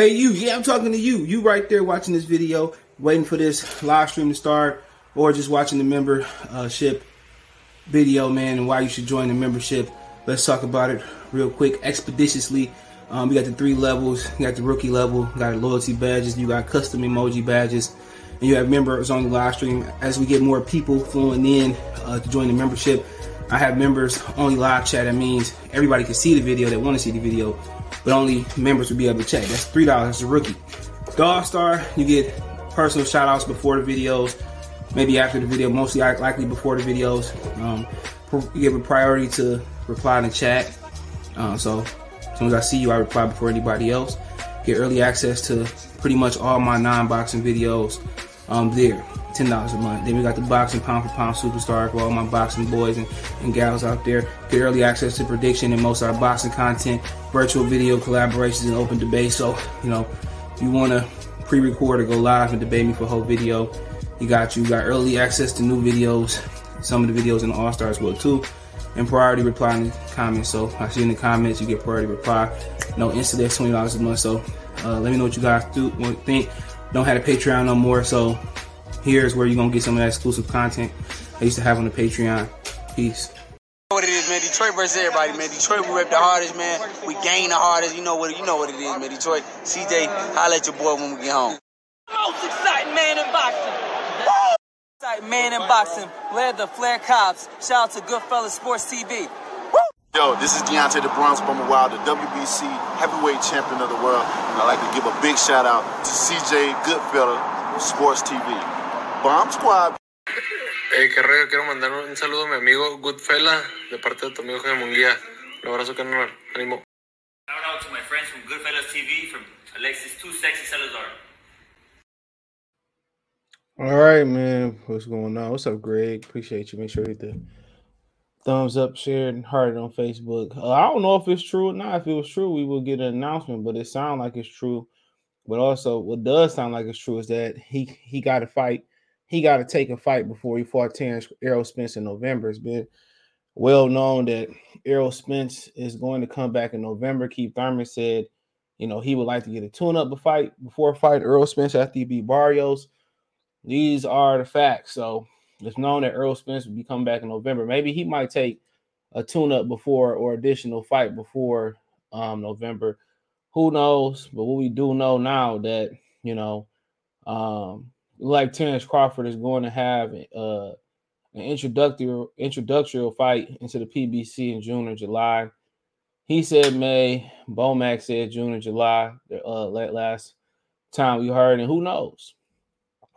Hey, you. Yeah, I'm talking to you. You right there watching this video, waiting for this live stream to start, or just watching the membership video, man, and why you should join the membership. Let's talk about it real quick, expeditiously. Um, we got the three levels. You got the rookie level, got loyalty badges, you got custom emoji badges, and you have members on the live stream. As we get more people flowing in uh, to join the membership, I have members only live chat. That means everybody can see the video that want to see the video, but only members will be able to check. That's three dollars a rookie. All Star, you get personal shout outs before the videos, maybe after the video, mostly likely before the videos. Um, you give a priority to reply in the chat. Uh, so as soon as I see you, I reply before anybody else. Get early access to pretty much all my non-boxing videos um, there. Ten dollars a month. Then we got the boxing pound for pound superstar for all my boxing boys and, and gals out there. Get early access to prediction and most of our boxing content, virtual video collaborations, and open debate. So you know, if you want to pre-record or go live and debate me for a whole video, you got you. got early access to new videos. Some of the videos in the All Stars will too and priority reply in the comments. So I see in the comments you get priority reply. No instant that's twenty dollars a month. So uh, let me know what you guys do think. Don't have a Patreon no more. So here's where you're gonna get some of that exclusive content I used to have on the Patreon. Peace. What it is, man. Detroit versus everybody, man. Detroit, we rep the hardest, man. We gain the hardest. You know what? You know what it is, man. Detroit. CJ, holla at your boy when we get home. Most exciting man in boxing. Most exciting man in boxing. Led the Flair Cops. Shout out to Goodfellas Sports TV. Yo, this is Deontay the Bronze Bomber Wild, the WBC heavyweight champion of the world. And I'd like to give a big shout out to CJ Goodfellas Sports TV. Bomb Squad. Hey, qué rollo, quiero mandar un saludo a mi amigo Goodfella de parte de tu amigo Jaime Munguía. Un abrazo, carnal. Ánimo. Shout out to my friends from Goodfellas TV, from Alexis Too Sexy Salazar. All right, man. What's going on? What's up, Greg? Appreciate you. Make sure you hit the thumbs up, share, and heart it on Facebook. Uh, I don't know if it's true or not. If it was true, we will get an announcement, but it sounds like it's true. But also, what does sound like it's true is that he he got a fight. He got to take a fight before he fought Terence Errol Spence in November. It's been well known that Errol Spence is going to come back in November. Keith Thurman said, you know, he would like to get a tune-up fight before fight Errol Spence after he beat Barrios. These are the facts. So it's known that Errol Spence will be coming back in November. Maybe he might take a tune-up before or additional fight before um, November. Who knows? But what we do know now that you know, um, like Terence Crawford is going to have uh, an introductory introductory fight into the PBC in June or July. He said May. Bomac said June or July. Uh, last time we heard, and who knows?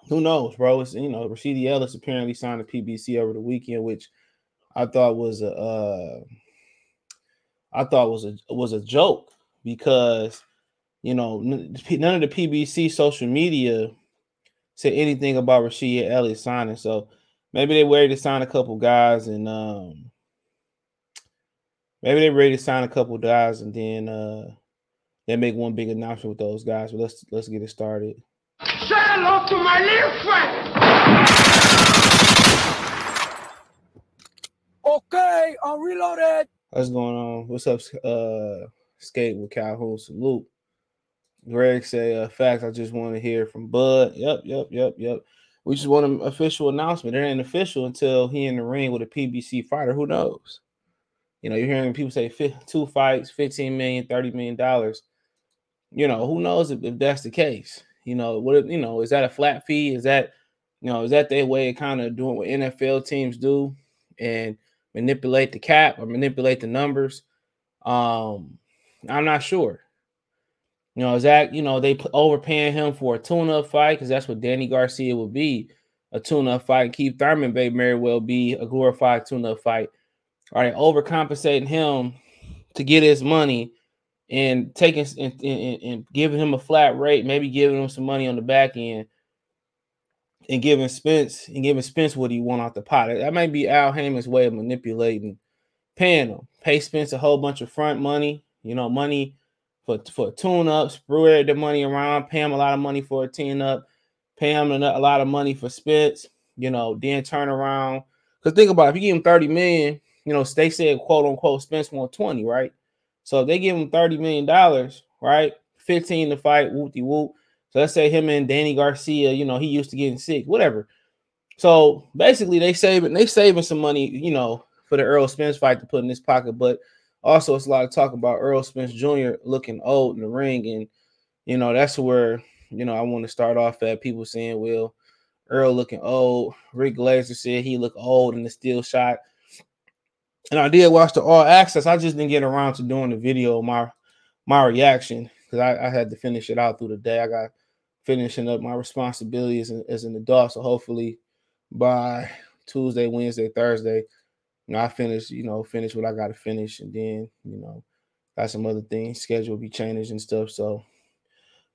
who knows, bro? It's you know, Rashidi Ellis apparently signed a PBC over the weekend, which I thought was a uh, I thought was a was a joke because you know none of the PBC social media said anything about Rashidi Ellis signing. So maybe they're ready to sign a couple guys and um maybe they're ready to sign a couple guys and then uh they make one big announcement with those guys. But let's let's get it started. Say hello to my little friend. Okay, I'm reloaded. What's going on? What's up, uh, skate with Calhoun? Salute. Greg say, uh, facts. I just want to hear from Bud. Yep, yep, yep, yep. We just want an official announcement. It ain't official until he in the ring with a PBC fighter. Who knows? You know, you're hearing people say two fights, 15 million, 30 million dollars. You know, who knows if, if that's the case? You know, what you know, is that a flat fee? Is that you know, is that their way of kind of doing what NFL teams do and manipulate the cap or manipulate the numbers? Um, I'm not sure. You know, that you know they overpaying him for a tune-up fight because that's what Danny Garcia would be a tune-up fight. Keith Thurman may very well be a glorified tune-up fight. All right, overcompensating him to get his money and taking and, and, and, giving him a flat rate, maybe giving him some money on the back end, and giving Spence and giving Spence what he want out the pot. That might be Al Haymon's way of manipulating, paying him. Pay Spence a whole bunch of front money, you know, money for for tune ups, spread the money around, pay him a lot of money for a tune up, pay him a lot of money for Spence, you know, then turn around. Because think about it, if you give him 30 million, you know, they said quote unquote Spence 120, right? So if they give him $30 million, right? 15 to fight, whoop de whoop. So let's say him and Danny Garcia, you know, he used to getting sick, whatever. So basically, they saving they saving some money, you know, for the Earl Spence fight to put in his pocket. But also, it's a lot of talk about Earl Spence Jr. looking old in the ring, and you know that's where you know I want to start off at. People saying, "Well, Earl looking old." Rick Glaser said he looked old in the steel shot. And I did watch the All Access. I just didn't get around to doing the video, my my reaction, because I, I had to finish it out through the day. I got finishing up my responsibilities as, as an adult. So hopefully by Tuesday, Wednesday, Thursday, you know, I finish, you know, finish what I got to finish, and then, you know, got some other things. Schedule be changed and stuff. So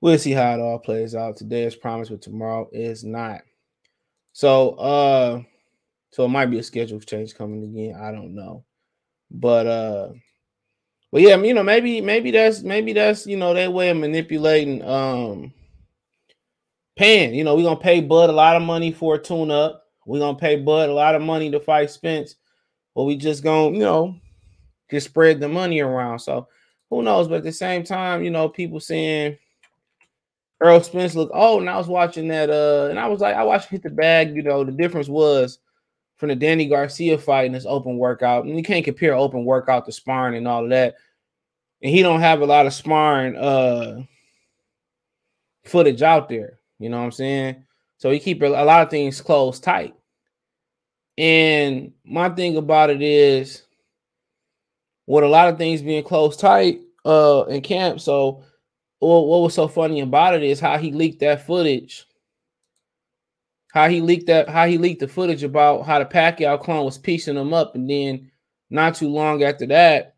we'll see how it all plays out. Today is promised, but tomorrow is not. So, uh, so it might be a schedule change coming again. I don't know, but uh, but yeah, you know, maybe maybe that's maybe that's you know their way of manipulating um paying. You know, we're gonna pay Bud a lot of money for a tune up. We're gonna pay Bud a lot of money to fight Spence, but we just gonna, you know, just spread the money around. So who knows? But at the same time, you know, people saying Earl Spence look oh, and I was watching that, uh, and I was like, I watched hit the bag, you know, the difference was from the Danny Garcia fight and this open workout. And you can't compare open workout to sparring and all that. And he don't have a lot of sparring uh footage out there. You know what I'm saying? So he keep a lot of things closed tight. And my thing about it is, with a lot of things being close tight uh in camp. So what, what was so funny about it is how he leaked that footage. How he leaked that, how he leaked the footage about how the Pacquiao clone was piecing him up, and then not too long after that,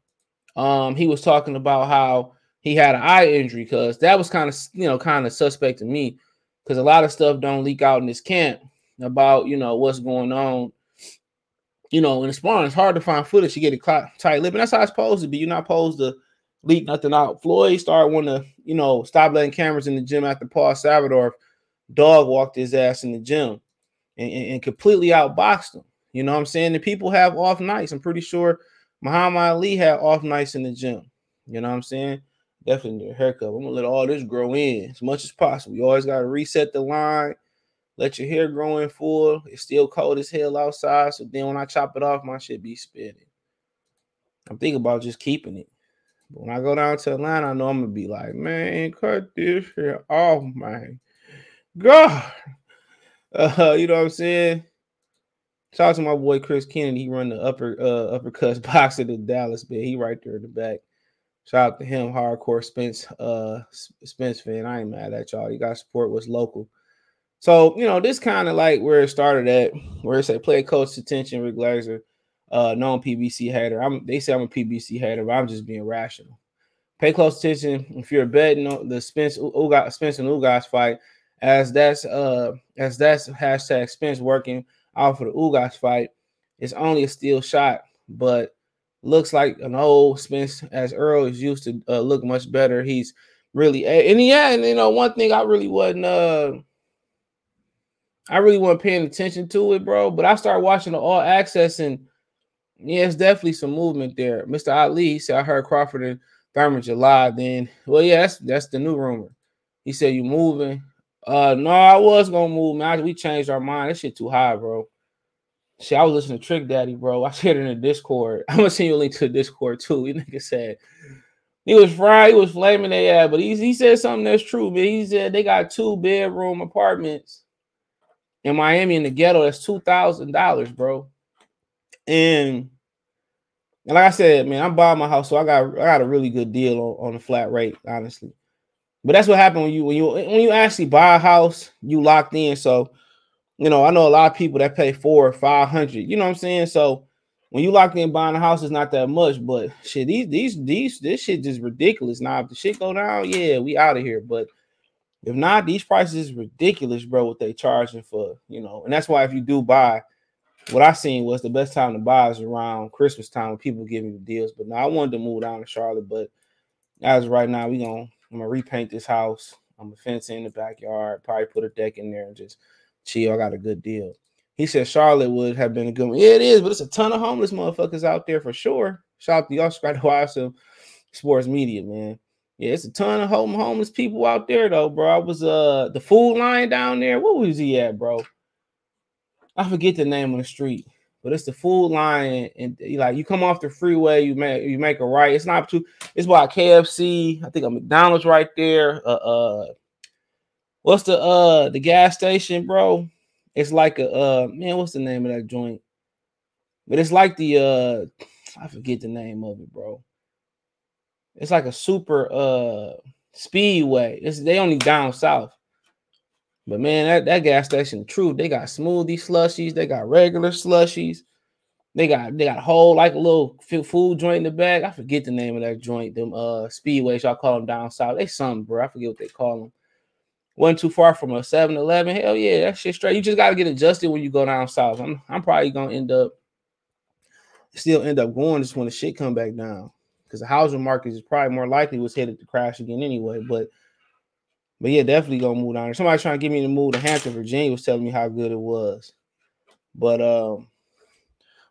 um, he was talking about how he had an eye injury because that was kind of you know kind of suspect to me because a lot of stuff don't leak out in this camp about you know what's going on. You know, in the sparring, it's hard to find footage to get it tight lip, and that's how it's supposed to be. You're not supposed to leak nothing out. Floyd started wanting to, you know, stop letting cameras in the gym after Paul Salvador dog walked his ass in the gym and, and, and completely outboxed him. You know what I'm saying? The people have off nights. I'm pretty sure Muhammad Ali had off nights in the gym. You know what I'm saying? Definitely need a haircut. I'm gonna let all this grow in as much as possible. You always gotta reset the line, let your hair grow in full. It's still cold as hell outside, so then when I chop it off, my shit be spitting. I'm thinking about just keeping it. But when I go down to Atlanta, I know I'm gonna be like, man, cut this hair off, man. God. Uh, you know what I'm saying? Shout out to my boy Chris Kennedy. He run the upper uh uppercuts boxer in Dallas, man. He right there in the back. Shout out to him, hardcore Spence, uh, Spence fan. I ain't mad at y'all. You got support what's local. So you know this kind of like where it started at, where it say play coach attention, Rick Glaser, uh, known PBC hater. I'm they say I'm a PBC hater, but I'm just being rational. Pay close attention if you're betting on the Spence Ugas, Spence and Ugas fight, as that's uh as that's hashtag Spence working out for the Ugas fight. It's only a steel shot, but looks like an old Spence as Earl is used to uh, look much better. He's really and yeah, and you know one thing I really wasn't uh I really wasn't paying attention to it, bro. But I started watching the all access and yeah, it's definitely some movement there. Mr. Ali said I heard Crawford and Thurman July. Then well, yeah, that's that's the new rumor. He said you moving. Uh no, I was gonna move, man. We changed our mind. That shit too high, bro. Shit, I was listening to Trick Daddy, bro. I shared it in the Discord. I'm gonna send you a link to the Discord too. He nigga said he was fried, he was flaming their ass, but he, he said something that's true, man. He said they got two bedroom apartments in Miami in the ghetto. That's two thousand dollars, bro. And and like I said, man, I'm buying my house, so I got I got a really good deal on, on the flat rate, honestly. But that's what happened when you when you when you actually buy a house, you locked in. So you know, I know a lot of people that pay four or five hundred. You know what I'm saying? So when you locked in buying a house, it's not that much. But shit, these these these this shit just ridiculous. Now, if the shit go down, yeah, we out of here. But if not, these prices is ridiculous, bro. What they charging for, you know, and that's why if you do buy, what I seen was the best time to buy is around Christmas time when people give you deals. But now I wanted to move down to Charlotte, but as right now, we gonna I'm gonna repaint this house. I'm gonna fence in the backyard, probably put a deck in there and just chill. I got a good deal. He said Charlotte would have been a good one. Yeah, it is, but it's a ton of homeless motherfuckers out there for sure. Shout out to y'all, subscribe to Wives of Sports Media, man. Yeah, it's a ton of home homeless people out there though, bro. I was uh the food line down there. What was he at, bro? I forget the name of the street, but it's the food line, and, like you come off the freeway, you make you make a right. It's not too. It's by KFC. I think a McDonald's right there. Uh, uh, what's the uh the gas station, bro? It's like a uh man. What's the name of that joint? But it's like the uh I forget the name of it, bro. It's like a super uh speedway. It's they only down south. But man, that, that gas station, truth, they got smoothie slushies, they got regular slushies, they got they got a whole like a little food joint in the back. I forget the name of that joint, them uh speedways, y'all call them down south. They something, bro. I forget what they call them. Wasn't too far from a 7-Eleven. Hell yeah, that shit straight. You just gotta get adjusted when you go down south. I'm I'm probably gonna end up still end up going just when the shit come back down. Because the housing market is probably more likely was headed to crash again anyway. But but yeah, definitely gonna move down there. Somebody trying to get me to move to Hampton, Virginia was telling me how good it was. But um,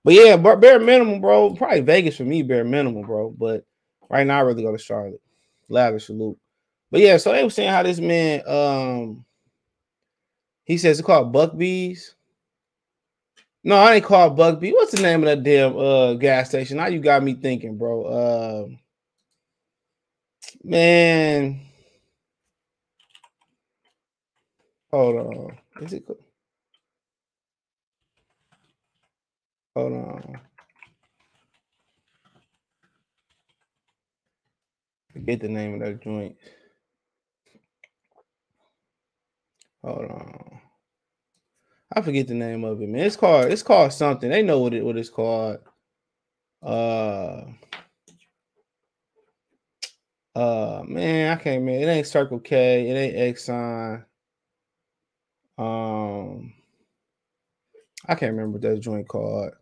but yeah, bare minimum, bro. Probably Vegas for me, bare minimum, bro. But right now, I'd rather go to Charlotte. Lavish salute. But yeah, so they were saying how this man um he says it's called Buc-ee's. No, I ain't called Buc-ee. What's the name of that damn uh gas station? Now you got me thinking, bro. Uh man. Hold on. Is it Hold on. Forget the name of that joint. Hold on. I forget the name of it, man. It's called it's called something. They know what it what it's called. Uh uh man, I can't man. It ain't Circle K, it ain't Exxon. Um I can't remember what that joint called.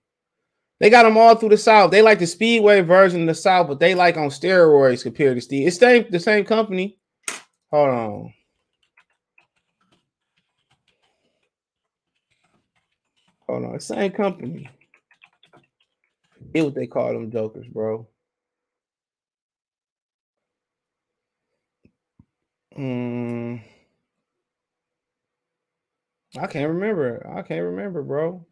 They got them all through the South. They like the Speedway version of the South, but they like on steroids compared to Steve. It's same the same company. Hold on. Hold on, same company. Get what they call them jokers, bro. Mm. I can't remember. I can't remember, bro.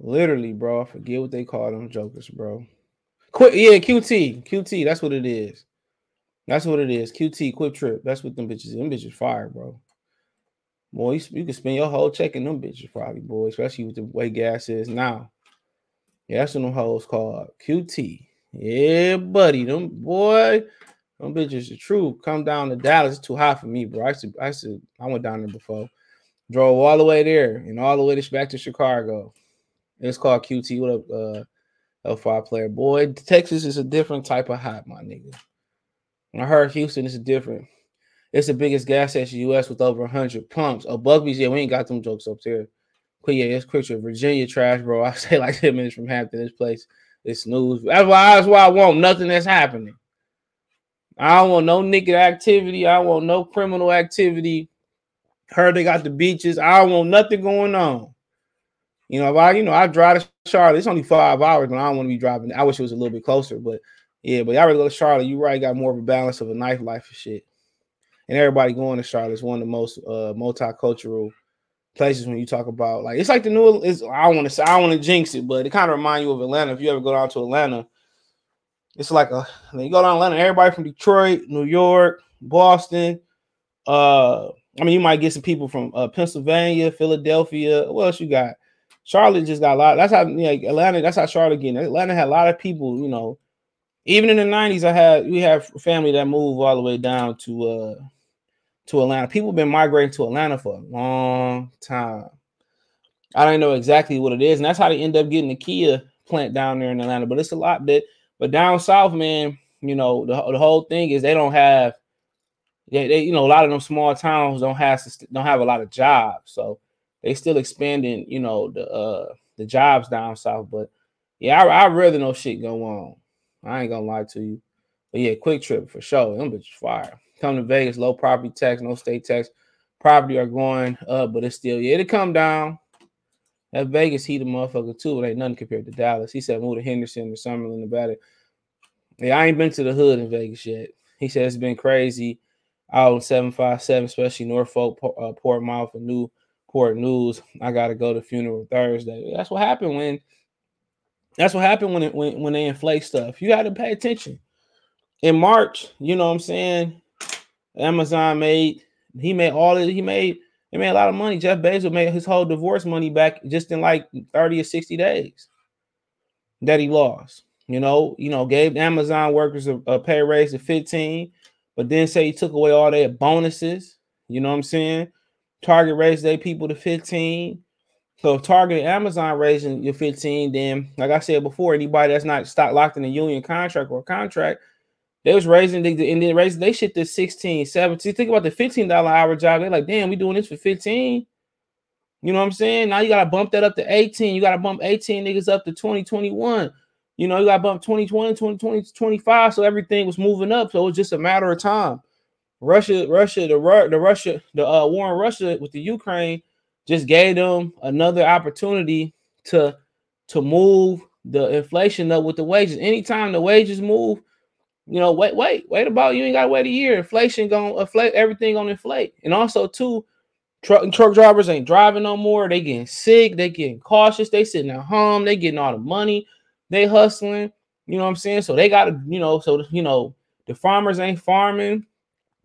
Literally, bro. I forget what they call them jokers, bro. Quit, yeah, QT, QT. That's what it is. That's what it is. QT, quick trip. That's what them bitches. Them bitches fire, bro. Boy, you, you can spend your whole check in them bitches probably, boy, especially with the way gas is now. Yeah, that's what them hoes called QT. Yeah, buddy. Them boy, them bitches are true. Come down to Dallas. It's too hot for me, bro. I said, I said, I went down there before. Drove all the way there and all the way to, back to Chicago. It's called QT. What up, uh, L5 player? Boy, Texas is a different type of hot, my nigga. I heard Houston is different. It's the biggest gas station in the US with over 100 pumps. Oh, Buc-ee's, yeah, we ain't got them jokes up there. But yeah, it's quick Virginia trash, bro. I say like 10 minutes from Hampton. This place is news. That's why, that's why I want nothing that's happening. I don't want no nigga activity. I want no criminal activity. Heard they got the beaches. I don't want nothing going on. You know, I, you know, I drive to Charlotte. It's only five hours, but I don't want to be driving. I wish it was a little bit closer, but yeah, but y'all really go to Charlotte. You right, got more of a balance of a nightlife and shit and everybody going to Charlotte is one of the most uh, multicultural places when you talk about like it's like the new. It's, I want to say I want to jinx it, but it kind of remind you of Atlanta. If you ever go down to Atlanta, it's like a you go down Atlanta. Everybody from Detroit, New York, Boston. Uh, I mean, you might get some people from uh, Pennsylvania, Philadelphia. What else you got? Charlotte just got a lot. That's how you know, Atlanta. That's how Charlotte getting. Atlanta had a lot of people. You know, even in the '90s, I had we have family that moved all the way down to uh to Atlanta. People have been migrating to Atlanta for a long time. I don't know exactly what it is, and that's how they end up getting the Kia plant down there in Atlanta. But it's a lot that, but down south, man, you know, the, the whole thing is they don't have, they, they, you know, a lot of them small towns don't have don't have a lot of jobs, so they still expanding, you know, the uh the jobs down south. But yeah, I I rather no shit go on. I ain't gonna lie to you. But yeah, quick trip for sure. Them bitches fire come to Vegas, low property tax, no state tax. Property are going up, but it's still, yeah, it'll come down. That Vegas heat a motherfucker too. It ain't nothing compared to Dallas. He said move to Henderson or Summerlin, Nevada. Yeah, I ain't been to the hood in Vegas yet. He said it's been crazy out on 757, especially Norfolk, uh, Portsmouth, and Newport News. I got to go to funeral Thursday. That's what happened when. That's what happened when it, when when they inflate stuff. You got to pay attention. In March, you know what I'm saying. Amazon made he made all it. He made he made a lot of money. Jeff Bezos made his whole divorce money back just in like 30 or 60 days that he lost. You know, you know, gave Amazon workers a, a pay raise of 15, but then say he took away all their bonuses. You know what I'm saying? Target raised their people to 15. So if Target and Amazon raising your 15, then like I said before, anybody that's not stock locked in a union contract or contract, they was raising the and then raising they shit to 16, 17. Think about the $15 hour job. They're like, damn, we doing this for 15. You know what I'm saying? Now you gotta bump that up to 18. You gotta bump 18 niggas up to 2021. You know, you got to bump 2020, 2020, 25. So everything was moving up. So it was just a matter of time. Russia, Russia, the the Russia, the uh, war in Russia with the Ukraine just gave them another opportunity to to move the inflation up with the wages. Anytime the wages move, you know, wait, wait, wait about you ain't gotta wait a year. Inflation gonna inflate everything gonna inflate. And also too, truck truck drivers ain't driving no more. They getting sick, they getting cautious, they sitting at home, they getting all the money, they hustling, you know what I'm saying? So they gotta, you know, so you know, the farmers ain't farming,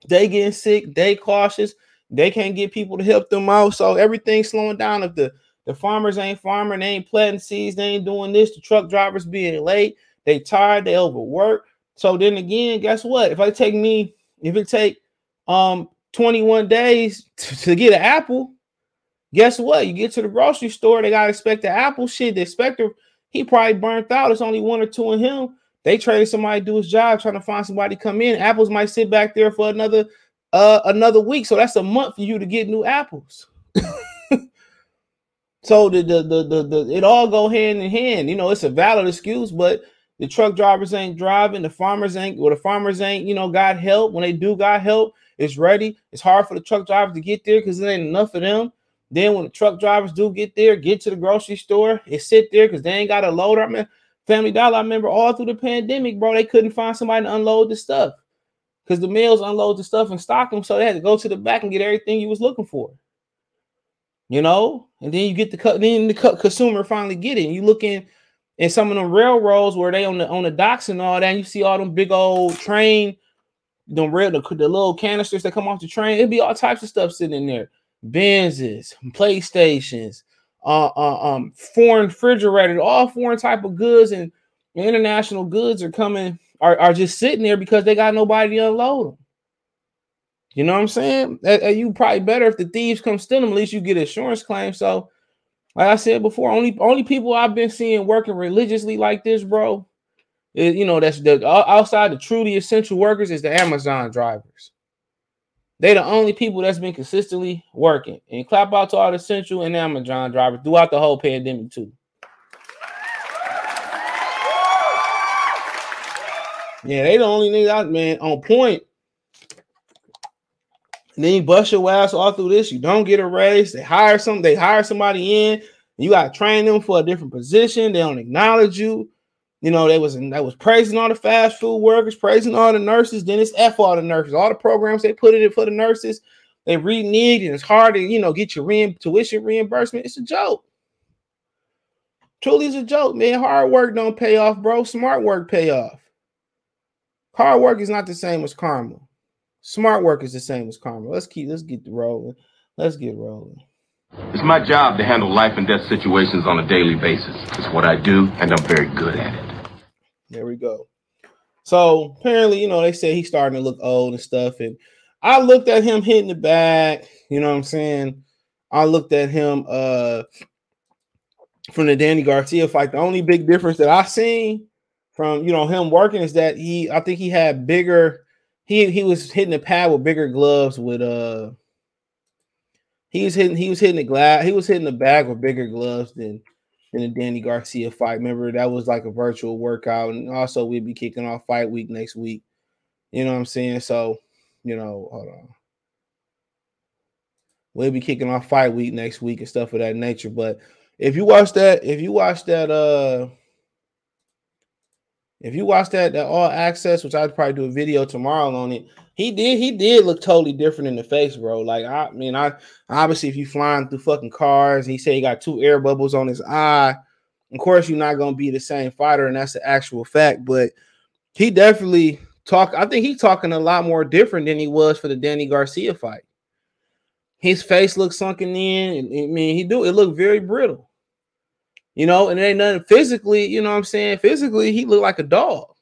they getting sick, they cautious, they can't get people to help them out. So everything's slowing down. If the the farmers ain't farming, they ain't planting seeds, they ain't doing this, the truck drivers being late, they tired, they overwork so then again, guess what? If I take me, if it take um 21 days to, to get an apple, guess what? You get to the grocery store, they gotta expect the apple shit. The inspector, he probably burnt out. It's only one or two in him. They traded somebody to do his job, trying to find somebody to come in. Apples might sit back there for another uh another week. So that's a month for you to get new apples. so the, the the the the it all go hand in hand. You know, it's a valid excuse, but the truck drivers ain't driving, the farmers ain't, well, the farmers ain't, you know, got help. When they do got help, it's ready. It's hard for the truck drivers to get there because there ain't enough of them. Then when the truck drivers do get there, get to the grocery store, it sit there because they ain't got a loader. I mean, Family Dollar, I remember all through the pandemic, bro, they couldn't find somebody to unload the stuff because the mills unload the stuff and stock them, so they had to go to the back and get everything you was looking for. You know, and then you get the cut, then the consumer finally get it. And you looking and some of them railroads where they on the on the docks and all that, and you see all them big old train, the rail, the, the little canisters that come off the train. It'd be all types of stuff sitting in there, Benzes, PlayStations, uh, uh, um, foreign refrigerators, all foreign type of goods and international goods are coming are, are just sitting there because they got nobody to unload them. You know what I'm saying? And you probably better if the thieves come steal them, at least you get insurance claim. So like I said before, only only people I've been seeing working religiously like this, bro, is you know that's the outside the truly essential workers is the Amazon drivers. They the only people that's been consistently working. And clap out to all the essential and Amazon drivers throughout the whole pandemic too. Yeah, they the only niggas out, man, on point. And then you bust your ass all through this. You don't get a raise. They hire some. They hire somebody in. You got to train them for a different position. They don't acknowledge you. You know, they was that was praising all the fast food workers, praising all the nurses. Then it's f all the nurses. All the programs they put it in for the nurses. They renege and it's hard to you know get your re- tuition reimbursement. It's a joke. Truly, it's a joke, man. Hard work don't pay off, bro. Smart work pay off. Hard work is not the same as karma. Smart work is the same as karma. Let's keep let's get rolling. Let's get rolling. It's my job to handle life and death situations on a daily basis. It's what I do, and I'm very good at it. There we go. So apparently, you know, they say he's starting to look old and stuff. And I looked at him hitting the bag, you know what I'm saying? I looked at him uh from the Danny Garcia fight. The only big difference that I seen from you know him working is that he I think he had bigger he he was hitting the pad with bigger gloves with uh he was hitting he was hitting the glass he was hitting the bag with bigger gloves than than the Danny Garcia fight. Remember that was like a virtual workout, and also we'd be kicking off fight week next week. You know what I'm saying? So, you know, hold on. We'll be kicking off fight week next week and stuff of that nature. But if you watch that, if you watch that, uh, If you watch that that all access, which I'd probably do a video tomorrow on it, he did he did look totally different in the face, bro. Like I mean, I obviously if you flying through fucking cars, he said he got two air bubbles on his eye. Of course, you're not gonna be the same fighter, and that's the actual fact. But he definitely talk. I think he's talking a lot more different than he was for the Danny Garcia fight. His face looks sunken in. I mean, he do it looked very brittle. You know, and it ain't nothing physically, you know what I'm saying? Physically, he looked like a dog.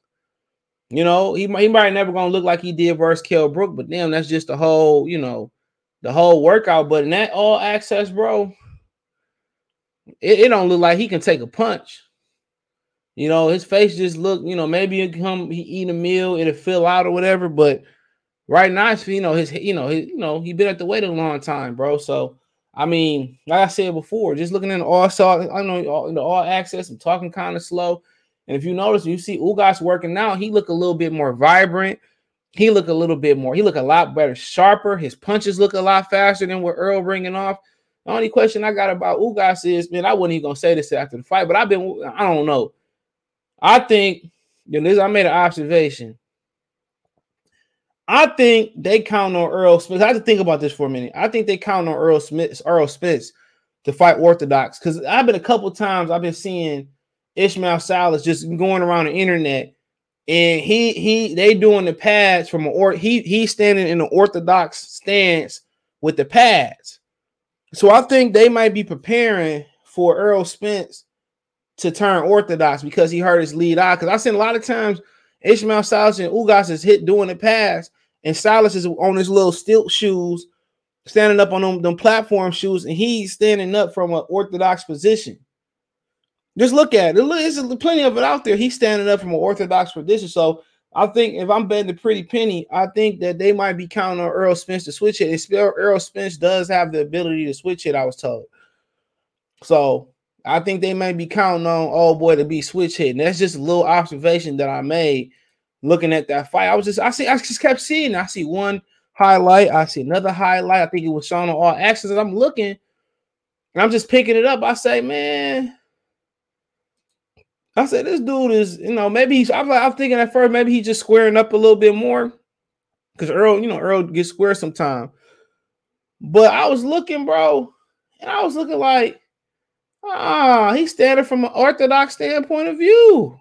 You know, he, he might never gonna look like he did versus Kell Brook, but damn, that's just the whole, you know, the whole workout. But in that all access, bro, it, it don't look like he can take a punch. You know, his face just look, you know, maybe it come he eat a meal, it'll fill out or whatever. But right now, you know, his you know, his, you know, he been at the weight a long time, bro. So I mean, like I said before, just looking in all saw, I know all, the all access, I'm talking kind of slow. And if you notice, you see Ugas working out, he look a little bit more vibrant. He look a little bit more, he look a lot better, sharper. His punches look a lot faster than what Earl bringing off. The only question I got about Ugas is, man, I wasn't even gonna say this after the fight, but I've been, I don't know. I think, you know, this, I made an observation. I think they count on Earl Smith. I have to think about this for a minute. I think they count on Earl Smith, Earl Spence to fight Orthodox because I've been a couple times I've been seeing Ishmael Salas just going around the internet and he he they doing the pads from a or he he's standing in the orthodox stance with the pads. So I think they might be preparing for Earl Spence to turn orthodox because he hurt his lead eye. Because I've seen a lot of times Ishmael Salas and Ugas is hit doing the pass, and Salas is on his little stilt shoes, standing up on them, them platform shoes, and he's standing up from an orthodox position. Just look at it. There's plenty of it out there. He's standing up from an orthodox position. So I think if I'm betting the pretty penny, I think that they might be counting on Earl Spence to switch it. Earl Spence does have the ability to switch it, I was told. So I think they may be counting on old boy to be switch hitting. That's just a little observation that I made looking at that fight. I was just I see I just kept seeing. I see one highlight, I see another highlight. I think it was shown on all access. I'm looking and I'm just picking it up. I say, man. I said, this dude is, you know, maybe he's I'm like, I'm thinking at first, maybe he's just squaring up a little bit more. Because Earl, you know, Earl gets square sometime. But I was looking, bro, and I was looking like, ah, he's standing from an orthodox standpoint of view.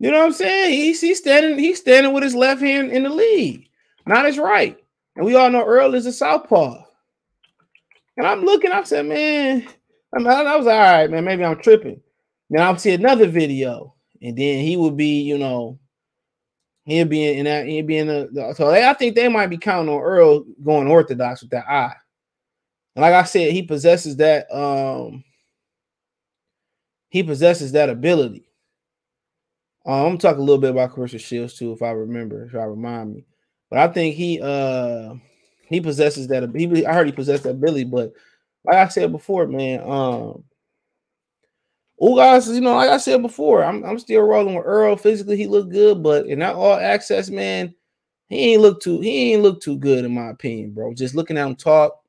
You know what I'm saying? He's, he's standing, he's standing with his left hand in the lead, not his right. And we all know Earl is a southpaw. And I'm looking, I said, man, I, mean, I was all right, man. Maybe I'm tripping. Then I'll see another video, and then he would be, you know, he'll be in that, he'll be in the. So I think they might be counting on Earl going orthodox with that eye. And like I said, he possesses that. Um, he possesses that ability. Um, I'm gonna talk a little bit about Claressa Shields too, if I remember, if I remind me. But I think he uh he possesses that. He I heard he possessed that ability, but like I said before, man, um Ugas, you know, like I said before, I'm I'm still rolling with Earl. Physically, he looked good, but in that all access, man, he ain't look too he ain't look too good in my opinion, bro. Just looking at him talk.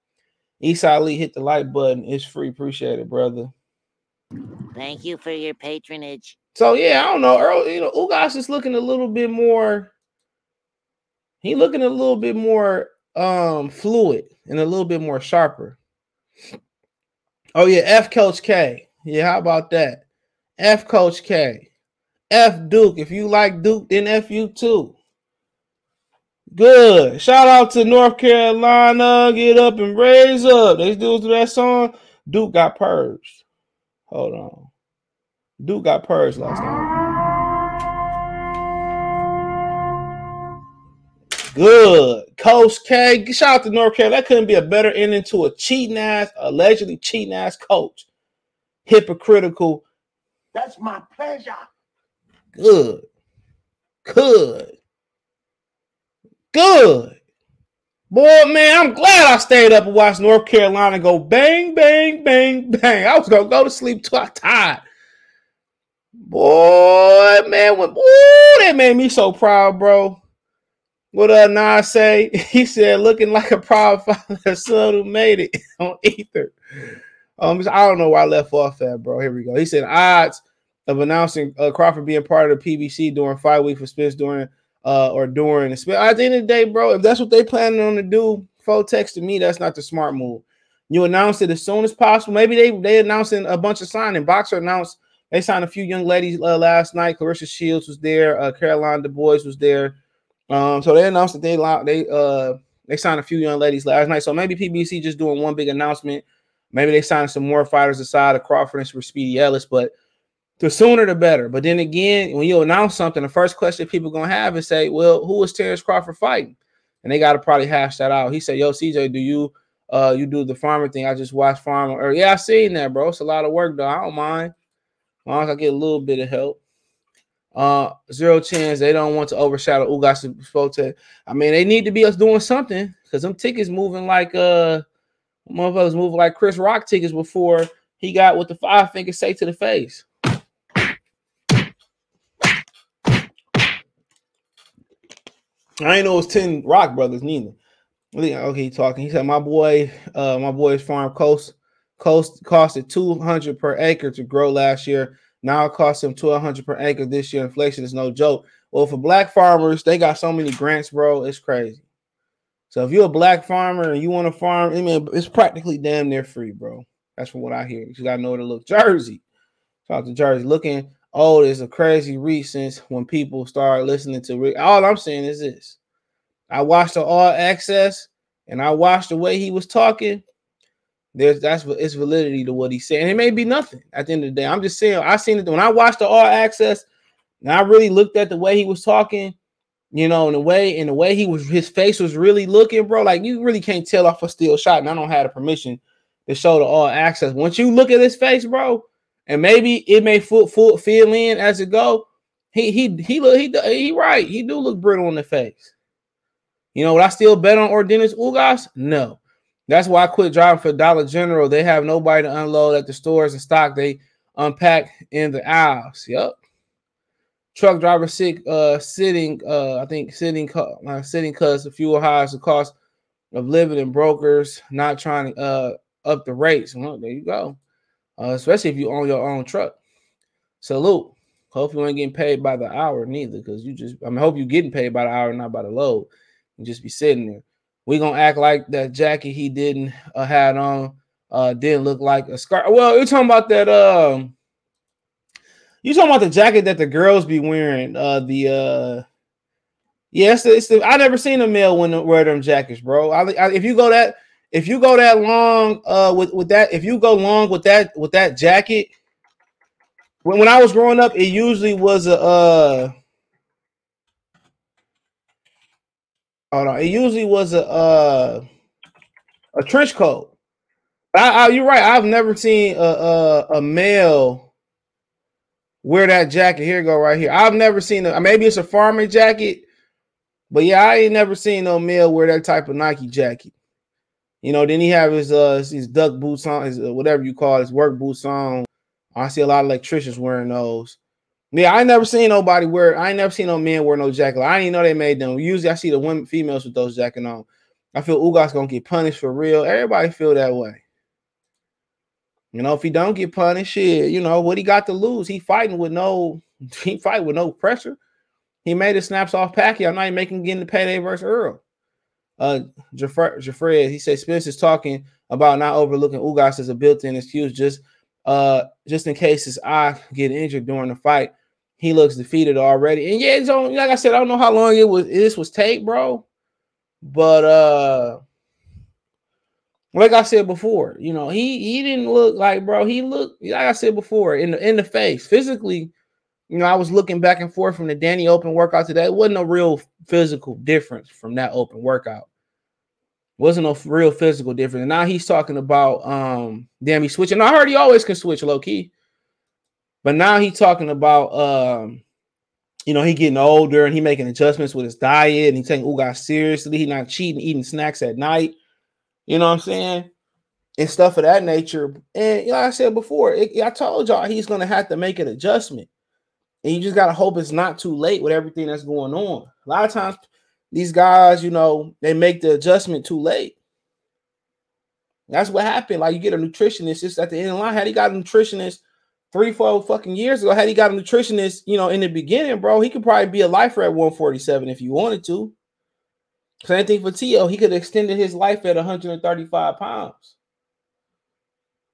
East Ali hit the like button. It's free. Appreciate it, brother. Thank you for your patronage. So yeah, I don't know. Earl, you know, Ugas is looking a little bit more. He looking a little bit more um fluid and a little bit more sharper. Oh yeah, F Coach K. Yeah, how about that? F Coach K. F Duke. If you like Duke, then F you too. Good. Shout out to North Carolina. Get up and raise up. They do that song. Duke got purged. Hold on. Duke got purged last night. Good. Coach K. Shout out to North Carolina. That couldn't be a better ending to a cheating ass, allegedly cheating ass coach. Hypocritical. That's my pleasure. Good. Good. Good. Boy, man, I'm glad I stayed up and watched North Carolina go bang, bang, bang, bang. I was gonna go to sleep till I tired. Boy, man, when ooh, that made me so proud, bro. What uh Nas say? He said, looking like a proud father, son who made it on ether. Um, I don't know why I left off at, bro. Here we go. He said odds of announcing uh, Crawford being part of the PBC during five week for Spence during uh or during the. At the end of the day, bro, if that's what they planning on to do, full text to me, that's not the smart move. You announce it as soon as possible. Maybe they they announcing a bunch of signing. BOXXER announced they signed a few young ladies uh, last night. Claressa Shields was there. Uh, Caroline Dubois was there. Um, so they announced that they they uh they signed a few young ladies last night. So maybe PBC just doing one big announcement. Maybe they signed some more fighters aside of Crawford and Speedy Ellis, but the sooner the better. But then again, when you announce something, the first question people gonna have is say, "Well, who is Terence Crawford fighting?" And they got to probably hash that out. He said, "Yo, CJ, do you uh you do the farmer thing? I just watched farmer. Or yeah, I seen that, bro. It's a lot of work though. I don't mind. Long as I get a little bit of help. Uh, zero chance they don't want to overshadow Ugas Spote. I mean, they need to be us doing something because them tickets moving like uh motherfuckers moving like Chris Rock tickets before he got what the five fingers say to the face. I ain't know it was 10 Rock Brothers neither. Okay, talking. He said, My boy, uh, my boy's farm coast coast costed 200 per acre to grow last year. Now it costs them 1200 per acre this year. Inflation is no joke. Well, for black farmers, they got so many grants, bro. It's crazy. So if you're a black farmer and you want to farm, I mean, it's practically damn near free, bro. That's from what I hear. You gotta know to look. Jersey, talk to Jersey. Looking old is a crazy reach since when people start listening to. All I'm saying is this: I watched the All Access and I watched the way he was talking. There's that's what it's validity to what he's saying. It may be nothing at the end of the day. I'm just saying I seen it when I watched the All Access, and I really looked at the way he was talking you know, in the way in the way he was his face was really looking, bro. Like you really can't tell off a steel shot, and I don't have the permission to show the all access. Once you look at his face, bro, and maybe it may full, feel in as it go. He he he look he he right. He do look brittle in the face. You know, would I still bet on Ordenis Ugas? No. That's why I quit driving for Dollar General. They have nobody to unload at the stores and stock. They unpack in the aisles. Yep truck driver sick uh sitting uh i think sitting uh, sitting cause the fuel highs the cost of living and brokers not trying to uh up the rates. Well there you go. Uh, especially if you own your own truck. Salute. Hope you ain't getting paid by the hour neither because you just i mean hope you're getting paid by the hour not by the load. You just be sitting there we gonna act like that jacket he didn't uh, had on uh didn't look like a scarf well you're talking about that um you talking about the jacket that the girls be wearing? Uh, the uh, yes, yeah, it's, the, I never seen a male when wear them jackets, bro. I, I, if you go that if you go that long uh with with that if you go long with that with that jacket when, when I was growing up, it usually was a uh hold on, it usually was a uh a trench coat. I, I, you're right. I've never seen a, a, a male wear that jacket. Here go right here. I've never seen a maybe it's a farming jacket, but yeah, I ain't never seen no male wear that type of Nike jacket. You know, then he have his uh his duck boots on, his uh, whatever you call it, his work boots on. I see a lot of electricians wearing those. Yeah, I never seen nobody wear. I never seen no men wear no jacket. I didn't know they made them. Usually, I see the women, females with those jacket on. I feel Ugas gonna get punished for real. Everybody feel that way. You know, if he don't get punished, shit, you know what he got to lose. He fighting with no, he fight with no pressure. He made his snaps off Pacquiao. Now he making getting the payday versus Earl. Uh, Jafred, he said Spence is talking about not overlooking Ugas as a built-in excuse, just uh, just in case his eye get injured during the fight. He looks defeated already. And yeah, it's on, like I said, I don't know how long it was. This was tape, bro. But uh like I said before, you know, he he didn't look like bro. He looked like I said before in the in the face physically. You know, I was looking back and forth from the Danny Open workout today. It wasn't a real physical difference from that open workout. Wasn't a real physical difference. And now he's talking about um damn he switching. I heard he always can switch low key, but now he's talking about um you know he getting older and he making adjustments with his diet and he taking Ugas seriously. He not cheating, eating snacks at night you know what I'm saying? And stuff of that nature. And you like I said before, it, I told y'all he's gonna have to make an adjustment. And you just gotta hope it's not too late with everything that's going on. A lot of times, these guys, you know, they make the adjustment too late. That's what happened. Like you get a nutritionist, just at the end of the line. Had he got a nutritionist three, four fucking years ago, had he got a nutritionist, you know, in the beginning, bro, he could probably be a lifer at 147 if you wanted to. Same thing for T.O. He could have extended his life at 135 pounds.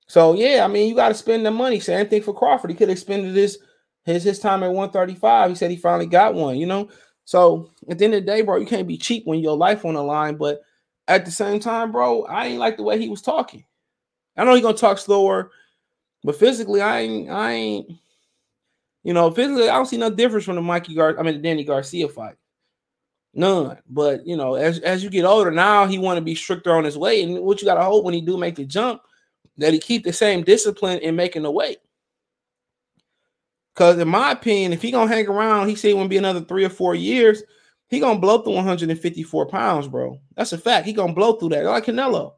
So yeah, I mean, you got to spend the money. Same thing for Crawford. He could have expended his his his time at 135. He said he finally got one, you know. So at the end of the day, bro, you can't be cheap when your life on the line. But at the same time, bro, I ain't like the way he was talking. I know he gonna talk slower, but physically, I ain't, I ain't, you know, physically, I don't see no difference from the Mikey Gar, I mean, the Danny Garcia fight. None. But you know, as as you get older, now he want to be stricter on his weight. And what you gotta hope when he do make the jump, that he keep the same discipline in making the weight. Because in my opinion, if he gonna hang around, he said it won't be another three or four years. He gonna blow through 154 pounds, bro. That's a fact. He gonna blow through that, like Canelo.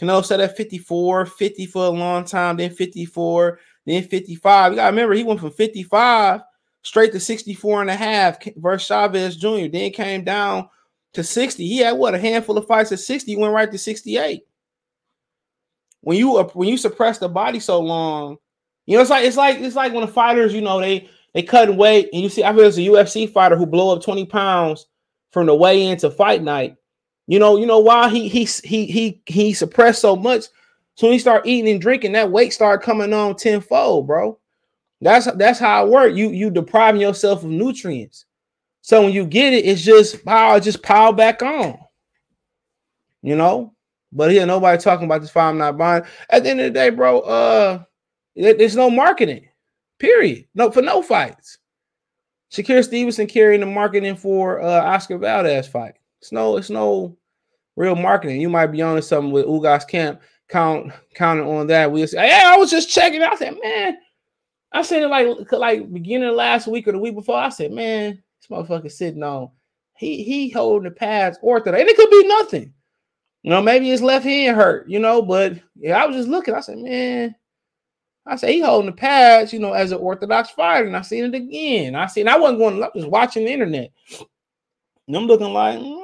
Canelo set at 54, 50 for a long time, then 54, then 55. You gotta remember, he went from 55 straight to 64 and a half versus Chavez Jr. Then came down to 60. He had what a handful of fights at 60, he went right to 68. When you when you suppress the body so long, you know, it's like it's like it's like when the fighters, you know, they they cut weight, and you see, I feel it's a UFC fighter who blow up 20 pounds from the weigh in to fight night. You know, you know why he he he he he suppressed so much. So when he start eating and drinking, that weight started coming on tenfold, bro. That's that's how it works. You you depriving yourself of nutrients. So when you get it, it's just power, just pile back on. You know, but here nobody talking about this fight. I'm not buying. At the end of the day, bro, uh, there's no marketing. Period. No for no fights. Shakur Stevenson carrying the marketing for uh, Oscar Valdez fight. It's no, it's no real marketing. You might be on something with Ugas Camp, count counting on that. We say, hey, I was just checking. I said, man, I said it like like beginning of last week or the week before. I said, man, this motherfucker sitting on. He he holding the pads orthodox. And it could be nothing. You know, maybe his left hand hurt, you know, but yeah, I was just looking. I said, man, I said he holding the pads, you know, as an orthodox fighter, and I seen it again. I seen I wasn't going. I was watching the internet. And I'm looking like, mm.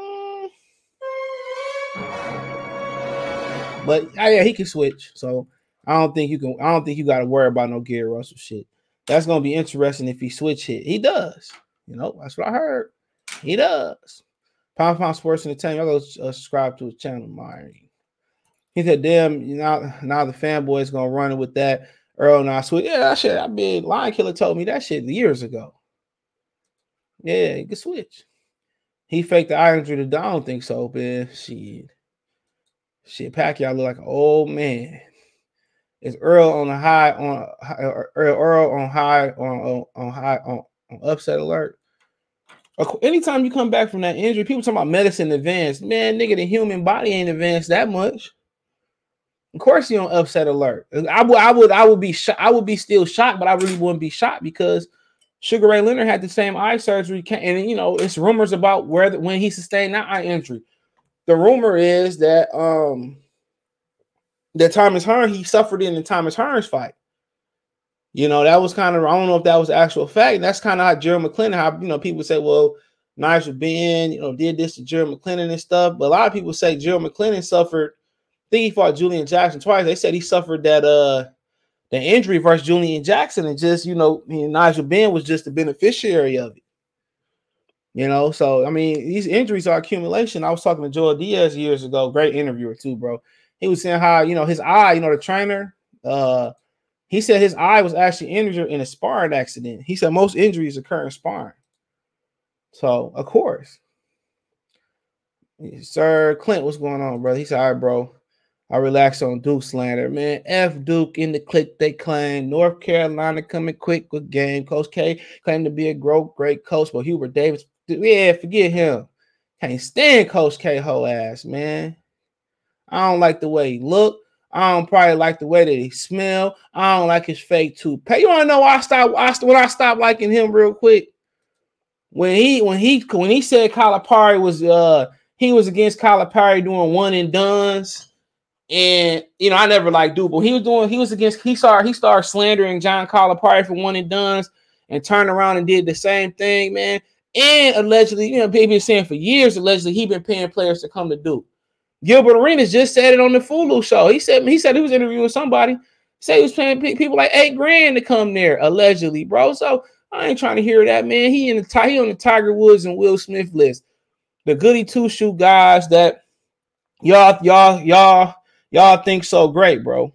But yeah, he can switch. So I don't think you can. I don't think you got to worry about no Gary Russell shit. That's gonna be interesting if he switch hit. He does. You know, that's what I heard. He does. Pound Pound Sports Entertainment. Y'all go uh, subscribe to his channel, Myrie. He said, "Damn, you know, now the fanboys gonna run it with that." Earl and I switch. Yeah, that shit. I mean, Lion Killer told me that shit years ago. Yeah, he can switch. He faked the eye injury. I don't think so, man. Shit. Shit, Pacquiao look like an old man. Is Earl on a high on uh, Earl, Earl on high on, on, on high on, on upset alert? Anytime you come back from that injury, people talking about medicine advanced. Man, nigga, the human body ain't advanced that much. Of course, you on upset alert. I would, I would, I would be, sh- I would be still shocked, but I really wouldn't be shocked because Sugar Ray Leonard had the same eye surgery, and you know, it's rumors about where the, when he sustained that eye injury. The rumor is that um that Thomas Hearn he suffered in the Thomas Hearns fight. You know, that was kind of I don't know if that was actual fact. That's kind of how Gerald McClellan, how you know, people say, well, Nigel Benn, you know, did this to Gerald McClellan and stuff. But a lot of people say Gerald McClellan suffered think he fought Julian Jackson twice. They said he suffered that uh the injury versus Julian Jackson, and just you know, Nigel Benn was just the beneficiary of it. You know, so I mean, these injuries are accumulation. I was talking to Joel Diaz years ago, great interviewer too, bro. He was saying how you know his eye, you know, the trainer, uh, he said his eye was actually injured in a sparring accident. He said most injuries occur in sparring. So, of course, sir, Clint, what's going on, bro? He said, "All right, bro." I relax on Duke slander, man. F Duke in the click they claim. North Carolina coming quick with game. Coach K claimed to be a great, great coach, but Hubert Davis, yeah, forget him. Can't stand Coach K ass, man. I don't like the way he look. I don't probably like the way that he smell. I don't like his fake toupee. You want to know why I stopped? I, when I stopped liking him real quick, when he when he when he said Calipari was uh he was against Calipari doing one and dones and you know, I never liked Duke, but he was doing, he was against, he started, he started slandering John Calipari for one and dones and turned around and did the same thing, man. And allegedly, you know, people been saying for years, allegedly, he been paying players to come to Duke. Gilbert Arenas just said it on the Fulu show. He said he said he was interviewing somebody. Say he was paying people like eight grand to come there, allegedly, bro. So I ain't trying to hear that, man. He in the he on the Tiger Woods and Will Smith list. The goody two shoe guys that y'all, y'all, y'all, y'all think so great, bro.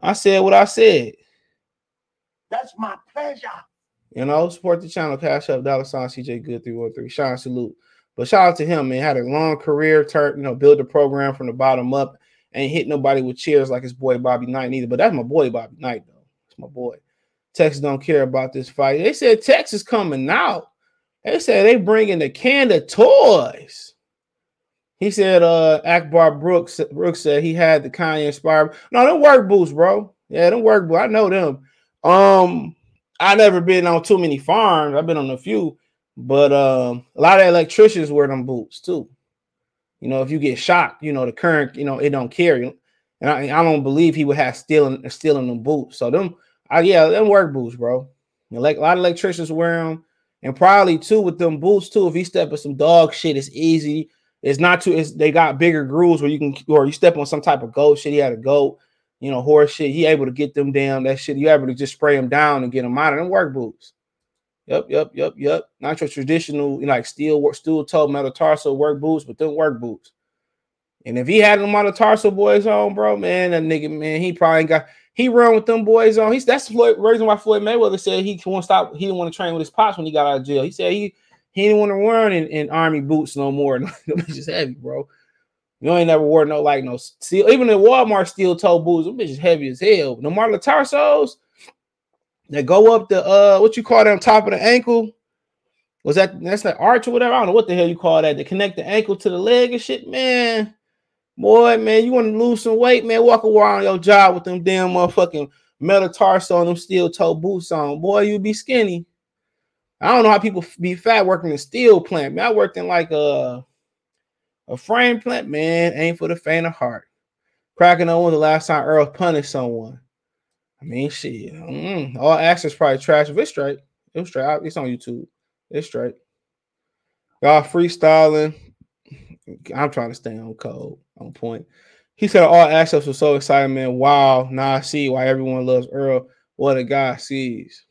I said what I said. That's my pleasure. You know, support the channel, cash up, dollar sign CJ Good 313. Shine salute. But shout out to him, man. Had a long career, turn, you know, build the program from the bottom up. Ain't hit nobody with cheers like his boy Bobby Knight either. But that's my boy Bobby Knight, though. It's my boy. Texas don't care about this fight. They said Texas coming out. They said they bringing the can of toys. He said uh Akbar Brooks Brooks said he had the Kanye inspired. No, them work boots, bro. Yeah, them work boots. I know them. Um, I never been on too many farms. I've been on a few, but um, a lot of electricians wear them boots too. You know, if you get shocked, you know the current, you know, it don't carry. And I, I don't believe he would have stealing stealing them boots. So them, I, yeah, them work boots, bro. Like a lot of electricians wear them, and probably too with them boots too. If he step in some dog shit, it's easy it's not too. It's they got bigger grooves where you can, or you step on some type of goat shit. He had a goat, you know, horse shit. He able to get them down. That shit. You able to just spray them down and get them out of them work boots. Yep, yep, yep, yep. Not your traditional, you know, like steel, steel toe, metatarsal work boots, but them work boots. And if he had them metatarsal boys on, bro, man, that nigga, man, he probably got he run with them boys on. He's that's the reason why Floyd Mayweather said he won't stop. He didn't want to train with his pops when he got out of jail. He said he he didn't want to run in, in army boots no more. Bitches heavy, bro. You ain't never wore no like no steel, even in Walmart steel toe boots. Them bitches heavy as hell. No Marla Tarsos that go up the uh what you call on top of the ankle. Was that that's the arch or whatever? I don't know what the hell you call that to connect the ankle to the leg and shit, man. Boy, man, you want to lose some weight, man? Walk around your job with them damn motherfucking metatarsal on them steel toe boots on. Boy, you be skinny. I don't know how people be fat working in steel plant. Man, I worked in like a a frame plant. Man, ain't for the faint of heart. Cracking on when the last time Earl punished someone. I mean, shit. Mm, all access probably trash. If it's straight, it was straight. It's on YouTube. It's straight. Y'all freestyling. I'm trying to stay on code, on point. He said all access was so exciting, man. Wow. Now I see why everyone loves Earl. What a guy sees.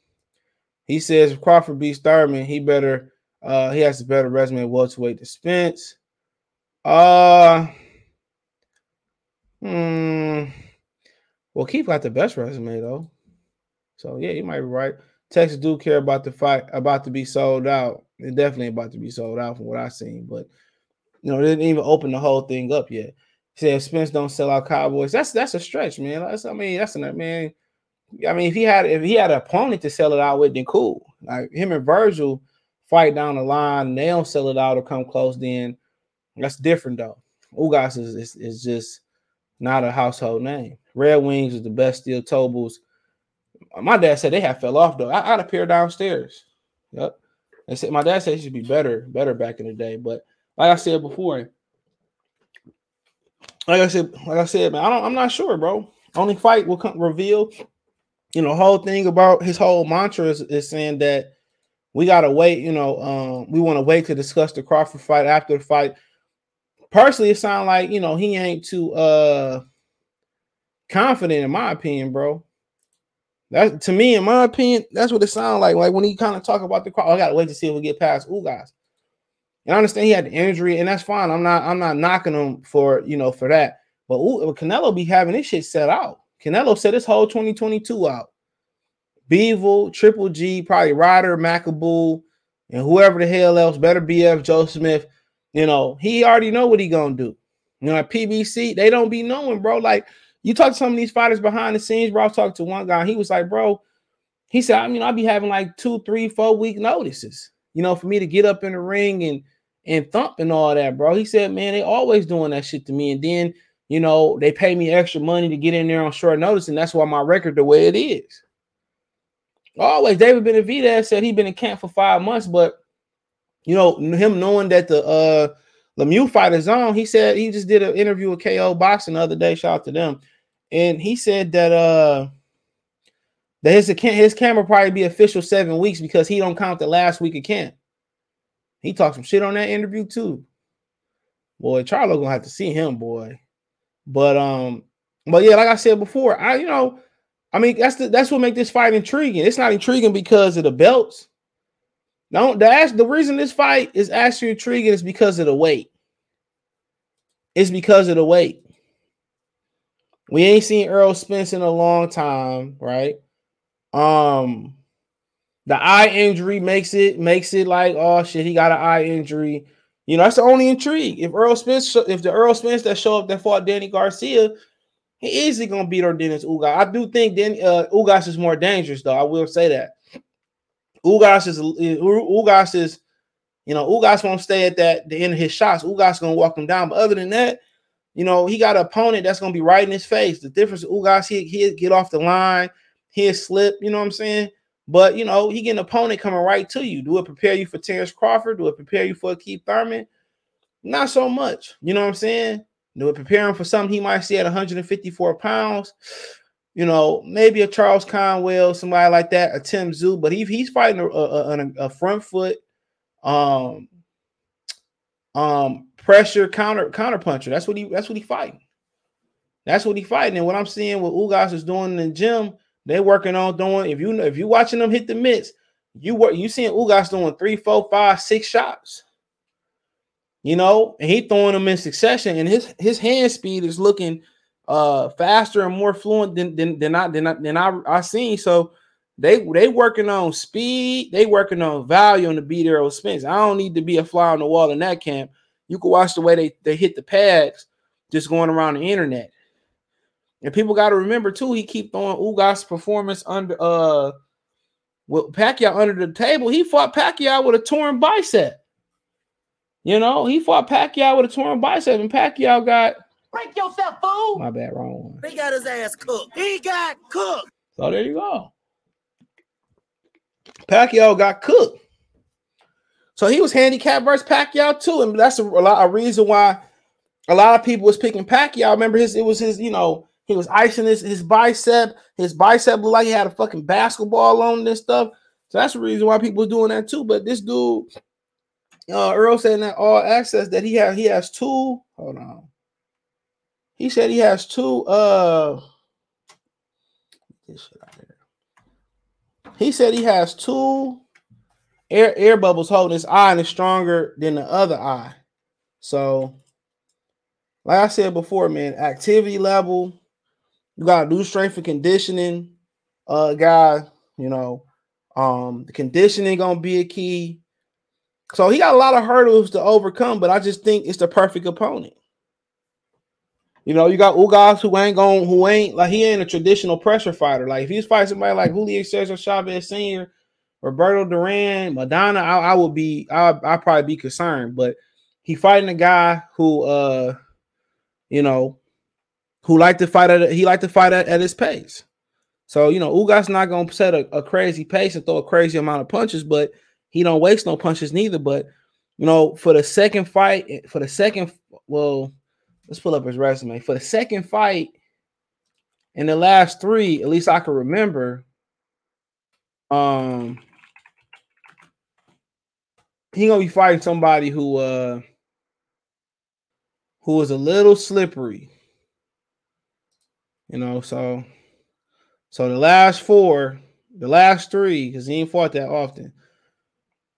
He says if Crawford beats Thurman, he better uh he has a better resume welterweight dispense. Uh hmm. Well, Keith got the best resume though. So yeah, you might be right. Texas do care about the fight about to be sold out. It's definitely about to be sold out from what I've seen, but you know, they didn't even open the whole thing up yet. He said Spence don't sell out Cowboys. That's that's a stretch, man. That's, I mean, that's a man. I mean, if he had if he had an opponent to sell it out with, then cool. Like him and Virgil fight down the line, and they don't sell it out or come close, then that's different though. Ugas is, is, is just not a household name. Red Wings is the best steel tobles. My dad said they have fell off though. I, I had a pair downstairs. Yep. They said my dad said it should be better, better back in the day. But like I said before, like I said, like I said, man, I don't, I'm not sure, bro. Only fight will come reveal you know, whole thing about his whole mantra is, is saying that we gotta wait, you know, um, we want to wait to discuss the Crawford fight after the fight. Personally, it sounds like you know he ain't too uh confident in my opinion, bro. That to me, in my opinion, that's what it sounds like. Like when he kind of talk about the crowd, I gotta wait to see if we get past Ugas. And I understand he had the injury, and that's fine. I'm not I'm not knocking him for you know for that. But ooh, Canelo be having this shit set out. Canelo set his whole 2022 out. Bivol, Triple G, probably Ryder, Makabu, and whoever the hell else, Beterbiev Joe Smith. You know, he already know what he gonna do. You know, at PBC, they don't be knowing, bro. Like you talk to some of these fighters behind the scenes, bro. I talked to one guy, he was like, bro, he said, I mean, I'll be having like two, three, four week notices, you know, for me to get up in the ring and and thump and all that, bro. He said, man, they always doing that shit to me. And then you know, they pay me extra money to get in there on short notice, and that's why my record the way it is. Always, David Benavidez said he'd been in camp for five months, but you know, him knowing that the uh Lemieux fight is on, he said he just did an interview with KO Boxing the other day. Shout out to them, and he said that uh that his his camera probably be official seven weeks because he don't count the last week of camp. He talked some shit on that interview too. Boy, Charlo gonna have to see him, boy. But um, but yeah, like I said before, I you know I mean, that's the that's what make this fight intriguing. It's not intriguing because of the belts. No, the the reason this fight is actually intriguing is because of the weight. It's because of the weight. We ain't seen Earl Spence in a long time, right? Um, the eye injury makes it makes it like, oh shit, he got an eye injury. You know, that's the only intrigue. If Earl Spence, if the Earl Spence that show up that fought Danny Garcia, he easily gonna beat Yordenis Ugas. I do think then uh, Ugas is more dangerous, though. I will say that. Ugas is uh, Ugas is, you know, Ugas won't stay at that the end of his shots. Ugas gonna walk him down. But other than that, you know, he got an opponent that's gonna be right in his face. The difference, Ugas, he he get off the line, he'll slip. You know what I'm saying? But you know, he get an opponent coming right to you. Do it prepare you for Terence Crawford? Do it prepare you for Keith Thurman? Not so much. You know what I'm saying? Do it prepare him for something he might see at 154 pounds? You know, maybe a Charles Conwell, somebody like that, a Tim Tszyu, but he, he's fighting a, a, a front foot um um pressure counter counter puncher. That's what he that's what he fighting. That's what he fighting. And what I'm seeing what Ugas is doing in the gym, they working on doing. If you know if you watching them hit the mitts, you work you seeing Ugas doing three, four, five, six shots. You know, and he throwing them in succession, and his his hand speed is looking uh faster and more fluent than than than I than I, than I, I seen. So they they working on speed, they working on value on the beat Errol Spence. I don't need to be a fly on the wall in that camp. You can watch the way they, they hit the pads just going around the internet. And people got to remember too, he keep throwing Ugas performance under uh with Pacquiao under the table. He fought Pacquiao with a torn bicep. You know, he fought Pacquiao with a torn bicep, and Pacquiao got break yourself, fool. My bad, wrong one. He got his ass cooked. He got cooked. So there you go. Pacquiao got cooked. So he was handicapped versus Pacquiao too, and that's a, a, lot, a reason why a lot of people was picking Pacquiao. remember his it was his, you know, he was icing his his bicep. His bicep looked like he had a fucking basketball on this stuff. So that's the reason why people was doing that too. But this dude, uh, Earl saying that all access that he has, he has two. Hold on. He said he has two. Uh. He said he has two air air bubbles holding his eye and it's stronger than the other eye. So, like I said before, man, activity level, you gotta do strength and conditioning. Uh, guy, you know, um, the conditioning gonna be a key. So he got a lot of hurdles to overcome, but I just think it's the perfect opponent. You know, you got Ugas who ain't going, who ain't like he ain't a traditional pressure fighter. Like if he's fighting somebody like Julio Cesar Chavez Sr., Roberto Duran, Maidana, I, I would be, I I probably be concerned. But he fighting a guy who, uh, you know, who like to fight at he like to fight at, at his pace. So you know, Ugas not gonna set a, a, crazy pace and throw a crazy amount of punches, but he don't waste no punches neither. But you know, for the second fight, for the second, well, let's pull up his resume. For the second fight in the last three, at least I can remember, um, he gonna be fighting somebody who uh who is a little slippery. You know, so so the last four, the last three, because he ain't fought that often.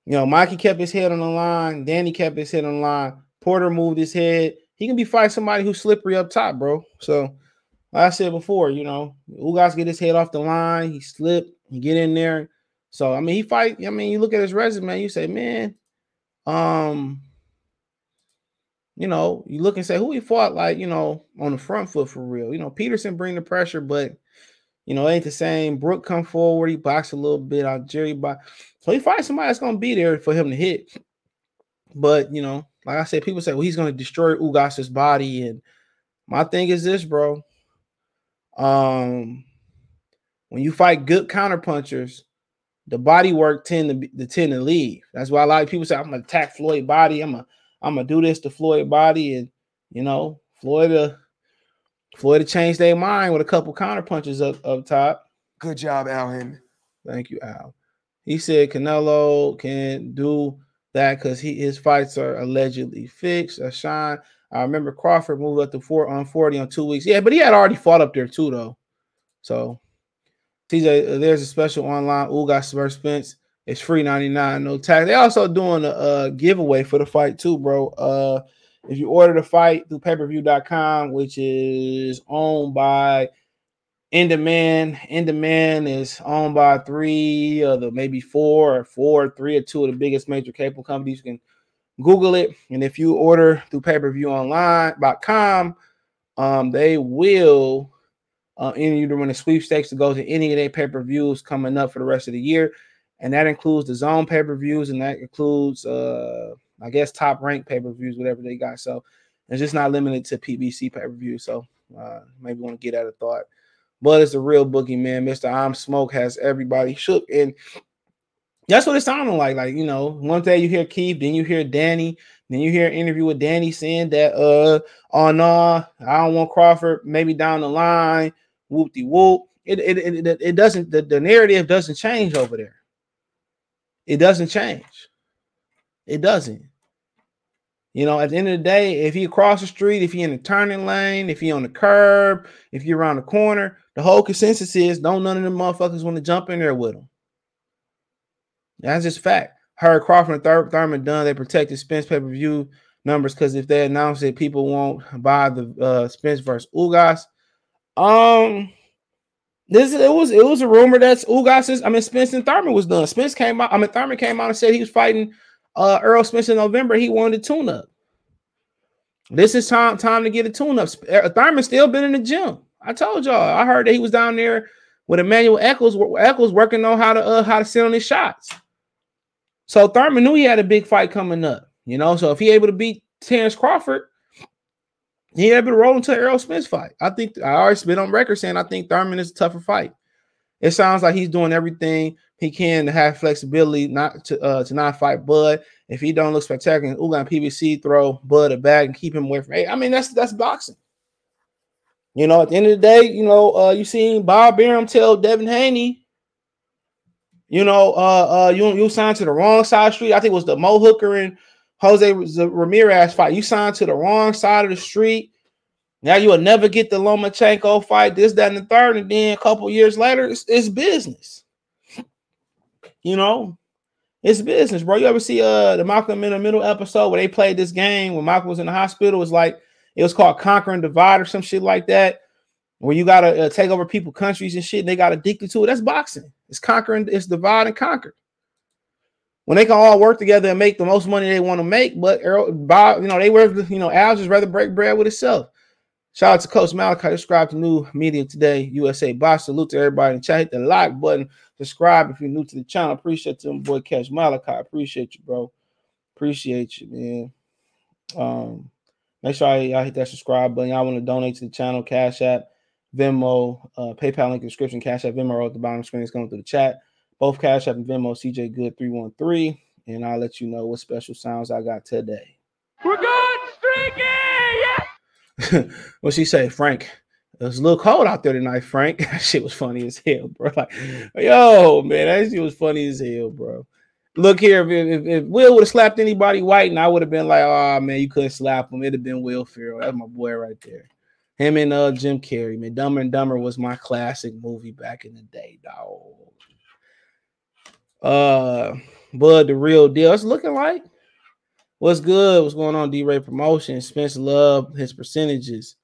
You know, Mikey kept his head on the line, Danny kept his head on the line, Porter moved his head. He can be fighting somebody who's slippery up top, bro. So like I said before, you know, Ugas get his head off the line, he slip, he get in there. So I mean, he fight. I mean, you look at his resume, you say, man, um, you know, you look and say who he fought like, you know, on the front foot for real. You know, Peterson bring the pressure, but you know, ain't the same. Brook come forward, he box a little bit. Jerry box. So he fights somebody that's gonna be there for him to hit. But you know, like I said, people say, well, he's gonna destroy Ugas's body. And my thing is this, bro. Um, when you fight good counter punchers, the body work tend to be, the tend to leave. That's why a lot of people say I'm gonna attack Floyd body. I'm gonna I'm gonna do this to Floyd body, and you know Floyd uh, Floyd to change their mind with a couple counter punches up up top. Good job, Al Thank you, Al. He said Canelo can do that because he his fights are allegedly fixed. A shine. I remember Crawford moved up to four on 40 on two weeks. Yeah, but he had already fought up there too, though. So TJ, uh, there's a special online Ugas versus Spence. It's free 99, no tax. They also doing a, uh giveaway for the fight too, bro. Uh if you order the fight through pay-per-view.com, which is owned by In Demand. In Demand is owned by three of the maybe four or four, three or two of the biggest major cable companies. You can Google it. And if you order through pay-per-view online.com, um, they will uh, enter you to win a sweepstakes to go to any of their pay-per-views coming up for the rest of the year. And that includes the zone pay-per-views, and that includes uh I guess top ranked pay-per-views, whatever they got. So it's just not limited to PBC pay-per-view. So uh maybe want to get out of thought. But it's a real boogie, man. Mr. I'm Smoke has everybody shook. And that's what it sounded like. Like, you know, one day you hear Keith, then you hear Danny, then you hear an interview with Danny saying that uh oh no, I don't want Crawford, maybe down the line, whoop de whoop. It, it, it, it doesn't the, the narrative doesn't change over there. It doesn't change. It doesn't. You know, at the end of the day, if he across the street, if he in the turning lane, if he on the curb, if you're around the corner, the whole consensus is don't none of them motherfuckers want to jump in there with him. That's just fact. Heard Crawford and Thur- Thurman done. They protected Spence pay per view numbers because if they announce it, people won't buy the uh, Spence versus Ugas. Um, this it was it was a rumor that Ugas is. I mean, Spence and Thurman was done. Spence came out. I mean, Thurman came out and said he was fighting uh, Earl Spence in November. He wanted a tune up. This is time time to get a tune up. Thurman still been in the gym. I told y'all. I heard that he was down there with Emmanuel Eccles. Eccles working on how to uh, how to sit on his shots. So Thurman knew he had a big fight coming up, you know. So if he able to beat Terence Crawford, he able to roll into Errol Spence fight. I think I already been on record saying I think Thurman is a tougher fight. It sounds like he's doing everything he can to have flexibility not to uh, to not fight Bud. If he don't look spectacular, Ugan PBC throw Bud a bag and keep him away from. Hey, I mean that's that's boxing. You know, at the end of the day, you know, uh, you seen Bob Arum tell Devin Haney you know, uh, uh, you you signed to the wrong side the street. I think it was the Mo Hooker and Jose Ramirez fight. You signed to the wrong side of the street. Now you will never get the Lomachenko fight, this, that, and the third, and then a couple years later, it's, it's business. You know, it's business, bro. You ever see uh the Malcolm in the Middle episode where they played this game when Malcolm was in the hospital? It was like it was called Conquer and Divide or some shit like that where you gotta uh, take over people, countries, and shit. And they got addicted to it. That's boxing. It's conquering. It's divide and conquer. When they can all work together and make the most money they want to make, but Errol, Bob, you know, they were, you know, Al just rather break bread with itself. Shout out to Coach Malachi. Subscribe to new media today, USA Box. Salute to everybody in chat. Hit the like button. Subscribe if you're new to the channel. Appreciate you, boy. Catch Malachi. Appreciate you, bro. Appreciate you, man. Um, make sure y'all hit that subscribe button. Y'all want to donate to the channel, Cash App. Venmo, uh, PayPal link in description, Cash App, Venmo at the bottom screen It's going through the chat. Both Cash App and Venmo, CJ Good 313. And I'll let you know what special sounds I got today. We're good streaky! Yeah! what she say, Frank? It was a little cold out there tonight, Frank. That shit was funny as hell, bro. Like, yo, man, that shit was funny as hell, bro. Look here, if, if, if Will would have slapped anybody white, and I would have been like, oh man, you couldn't slap him. It'd have been Will Ferrell. That's my boy right there. Him and uh Jim Carrey, man. Dumber and Dumber was my classic movie back in the day, dog. Uh, Bud, the real deal. It's looking like what's good. What's going on? D Ray promotion. Spence Love his percentages.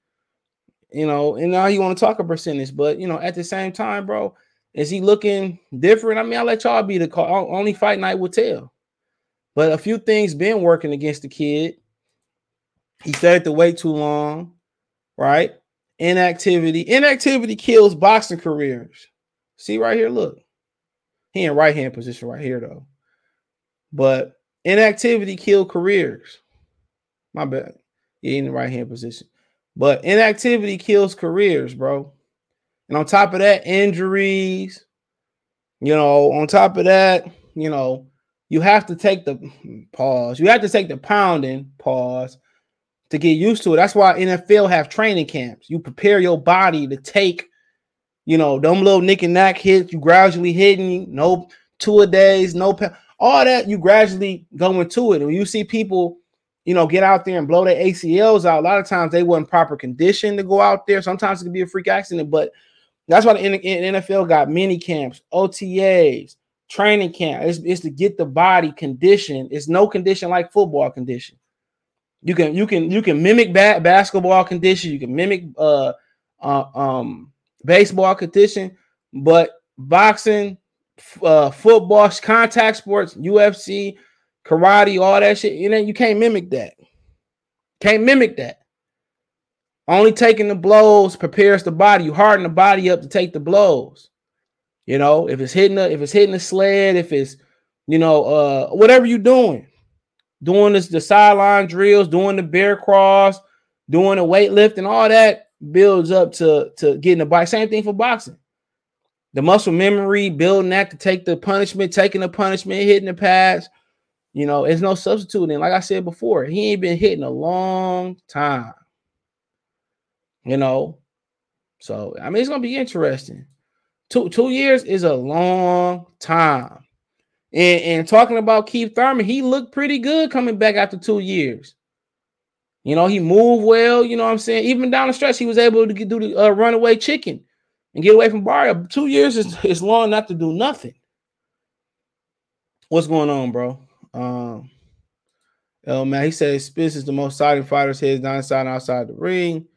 You know, and now you want to talk a percentage, but you know, at the same time, bro, is he looking different? I mean, I'll let y'all be the call. Only fight night will tell. But a few things been working against the kid. He stayed to wait too long right? Inactivity. Inactivity kills boxing careers. See right here, look. He in right hand position right here, though. But inactivity kill careers. My bad. He in the right hand position. But inactivity kills careers, bro. And on top of that, injuries. You know, on top of that, you know, you have to take the pause. You have to take the pounding pause to get used to it. That's why NFL have training camps. You prepare your body to take, you know, them little nick and knack hits. You gradually hitting, no two a days, no all that. You gradually go into it. And when you see people, you know, get out there and blow their ACLs out, a lot of times they weren't proper condition to go out there. Sometimes it can be a freak accident, but That's why the NFL got mini camps, OTAs, training camp. It's, it's to get the body condition. It's no condition like football condition. You can you can you can mimic ba- basketball condition. You can mimic uh, uh um baseball condition, but boxing, uh, football, contact sports, UFC, karate, all that shit. You know you can't mimic that. Can't mimic that. Only taking the blows prepares the body. You harden the body up to take the blows. You know, if it's hitting a, if it's hitting a sled, if it's you know, uh, whatever you're doing, doing this the sideline drills, doing the bear cross, doing the weightlifting, all that builds up to to getting the bike. Same thing for boxing. The muscle memory, building that to take the punishment, taking the punishment, hitting the pads. You know, it's no substituting. Like I said before, he ain't been hitting a long time. You know, so I mean, it's gonna be interesting. Two two years is a long time. And, and talking about Keith Thurman, he looked pretty good coming back after two years. You know, he moved well. You know what I'm saying? Even down the stretch, he was able to do the uh, runaway chicken and get away from Barrio. Two years is, is long not to do nothing. What's going on, bro? Um, oh man, he says Spence is the most exciting fighters heads down inside outside the ring.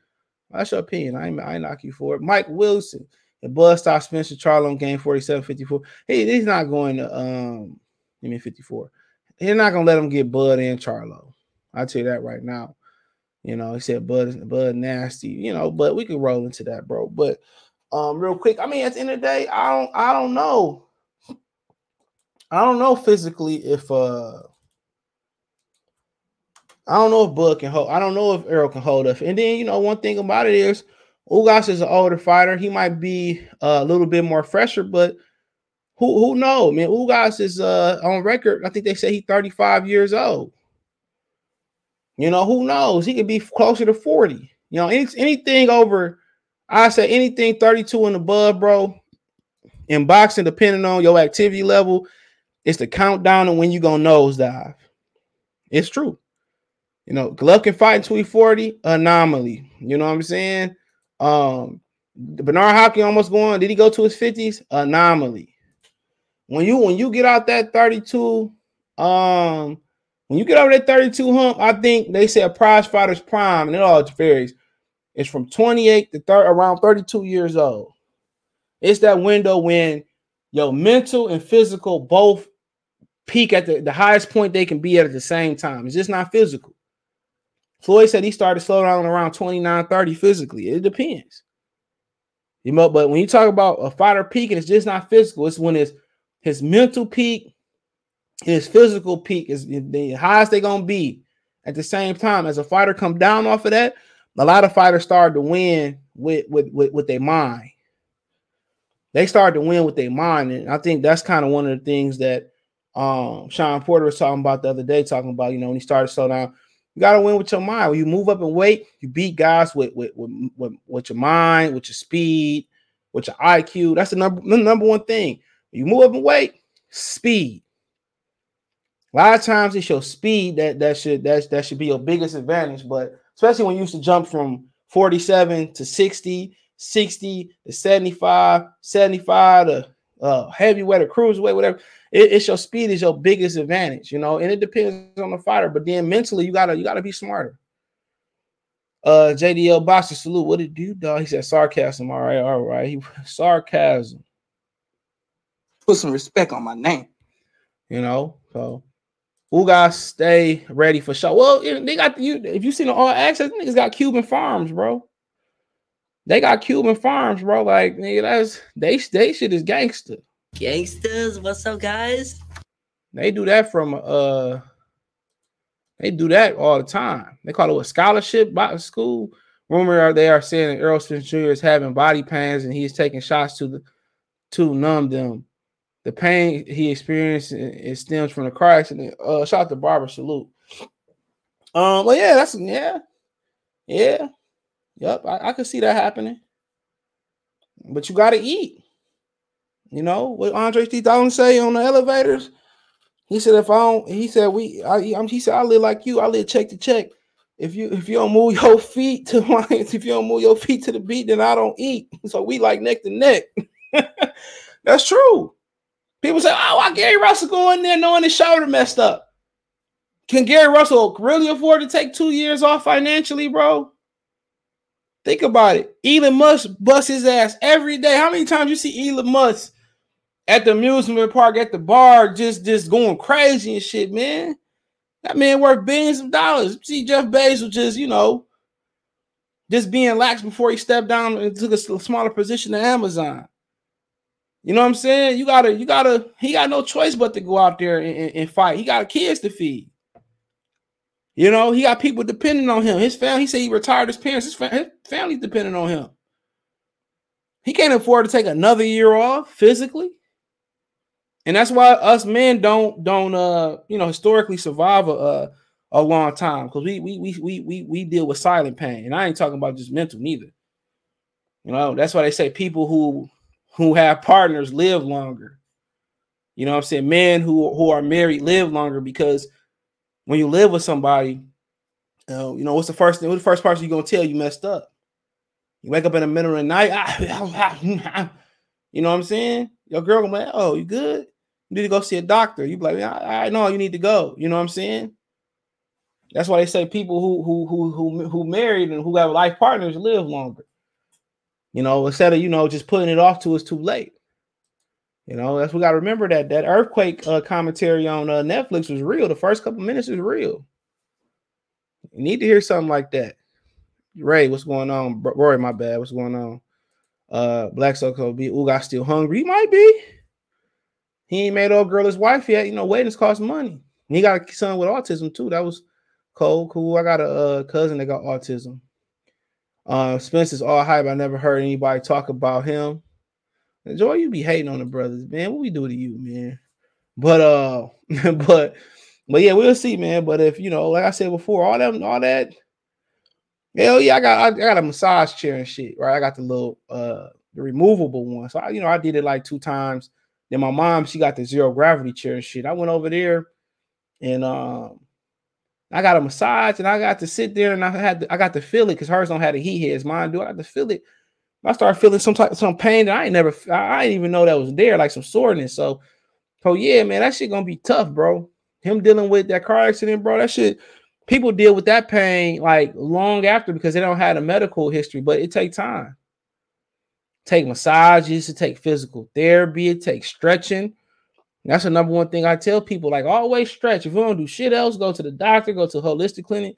That's your opinion. I ain't, I ain't knock you for it. Mike Wilson. The Bud stopped Spencer Charlo on game 47 54. He, he's not going to um I mean 54. He's not gonna let him get Bud and Charlo. I'll tell you that right now. You know, he said Bud Bud nasty, you know, but we could roll into that, bro. But um real quick, I mean at the end of the day, I don't I don't know. I don't know physically if uh I don't know if Bud can hold. I don't know if Earl can hold up. And then you know one thing about it is Ugas is an older fighter. He might be uh, a little bit more fresher, but who who knows? Man, Ugas is uh, on record. I think they say he's 35 years old. You know, who knows? He could be closer to 40. You know, any, anything over, I say anything 32 and above, bro. In boxing, depending on your activity level, it's the countdown and when you gonna nosedive. It's true. You know, Golovkin fighting 240, anomaly. You know what I'm saying? Um, Bernard Hopkins almost going. Did he go to his 50s? Anomaly. When you when you get out that 32, um, when you get over that 32 hump, I think they say a prize fighter's prime, and it all varies. It's from 28 to 30, around 32 years old. It's that window when your mental and physical both peak at the, the highest point they can be at at the same time. It's just not physical. Floyd said he started slow down around 29, 30 physically. It depends. You know, but when you talk about a fighter peaking, it's just not physical. It's when his his mental peak, his physical peak is the highest they're gonna be at the same time. As a fighter come down off of that, a lot of fighters started to win with with with, with their mind. They started to win with their mind, and I think that's kind of one of the things that um Shawn Porter was talking about the other day, talking about you know when he started slow down you got to win with your mind. When you move up in weight, you beat guys with with, with with with your mind, with your speed, with your IQ. That's the number the number one thing. You move up in weight, speed. A lot of times it's your speed that that should that, that should be your biggest advantage. But especially when you used to jump from 47 to 60, 60 to 75, 75 to uh, heavyweight or cruiserweight, whatever. It, it's your speed is your biggest advantage, you know, and it depends on the fighter. But then mentally, you gotta you gotta be smarter. Uh, JDL Boxer salute. What did you do? Dog? He said sarcasm. All right, all right. He sarcasm. Put some respect on my name. You know, so who guys stay ready for show? Well, they got you. If you seen the all access, niggas got Cuban farms, bro. They got Cuban farms, bro. Like nigga, that's they they shit is gangster. Gangsters, what's up, guys? They do that from uh they do that all the time. They call it a scholarship by school. Rumor they are saying that Earl Smith Jr. is having body pains and he's taking shots to the to numb them. The pain he experienced it stems from the car accident. Uh, shout out to Barber salute. Um, well, yeah, that's yeah, yeah, yep. I, I could see that happening, but you got to eat. You know what Andre 3000 say on the elevators? He said, if I don't, he said, we, I, he said, I live like you. I live check to check. if you if you don't move your feet to my if you don't move your feet to the beat, then I don't eat. So we like neck to neck. That's true. People say, "Oh, why Gary Russell go in there knowing his shoulder messed up?" Can Gary Russell really afford to take two years off financially, bro? Think about it. Elon Musk busts his ass every day. How many times you see Elon Musk at the amusement park, at the bar, just just going crazy and shit, man? That man worth billions of dollars. See Jeff Bezos just, you know, just being lax before he stepped down and took a smaller position at Amazon. You know what I'm saying? You gotta, you gotta, he got no choice but to go out there and, and, and fight. He got kids to feed. You know, he got people depending on him. His family, he said he retired his parents, his, fam- his family's depending on him. He can't afford to take another year off physically. And that's why us men don't don't uh you know historically survive a a, a long time because we, we we we we we deal with silent pain. And I ain't talking about just mental neither. You know, that's why they say people who who have partners live longer. You know what I'm saying? Men who who are married live longer because when you live with somebody, uh, you know, what's the first thing? What's the first person you're gonna tell you messed up? You wake up in the middle of the night, you know what I'm saying? Your girl gonna like, oh, you good? You need to go see a doctor. You be like, I, I know you need to go. You know what I'm saying? That's why they say people who who who who who married and who have life partners live longer. You know, instead of you know just putting it off to it's too late. You know, that's we got to remember that that earthquake uh, commentary on uh, Netflix was real. The first couple minutes is real. You need to hear something like that. Ray, what's going on? Rory, my bad. What's going on? Uh, Black Soul be Uga still hungry? He might be. He ain't made old girl his wife yet. You know, weddings cost money. he got a son with autism too. That was cool. Cool. I got a uh, cousin that got autism. Uh, Spencer's all hype. I never heard anybody talk about him. Joy, you be hating on the brothers, man. What we do to you, man? But uh, but but yeah, we'll see, man. But if you know, like I said before, all that, all that, hell yeah, I got I got a massage chair and shit, right? I got the little uh the removable one. So I, you know, I did it like two times. Then my mom, she got the zero gravity chair and shit. I went over there and um I got a massage and I got to sit there and I had to, I got to feel it because hers don't have the heat heads. Mine do. I got to feel it I started feeling some type of some pain that I ain't never I didn't even know that was there, like some soreness. So, oh yeah, man, that shit gonna be tough, bro. Him dealing with that car accident, bro. That shit, people deal with that pain like long after because they don't have a medical history, but it take time. Take massages, it take physical therapy, it takes stretching. That's the number one thing I tell people: like always stretch. If you don't do shit else, go to the doctor, go to holistic clinic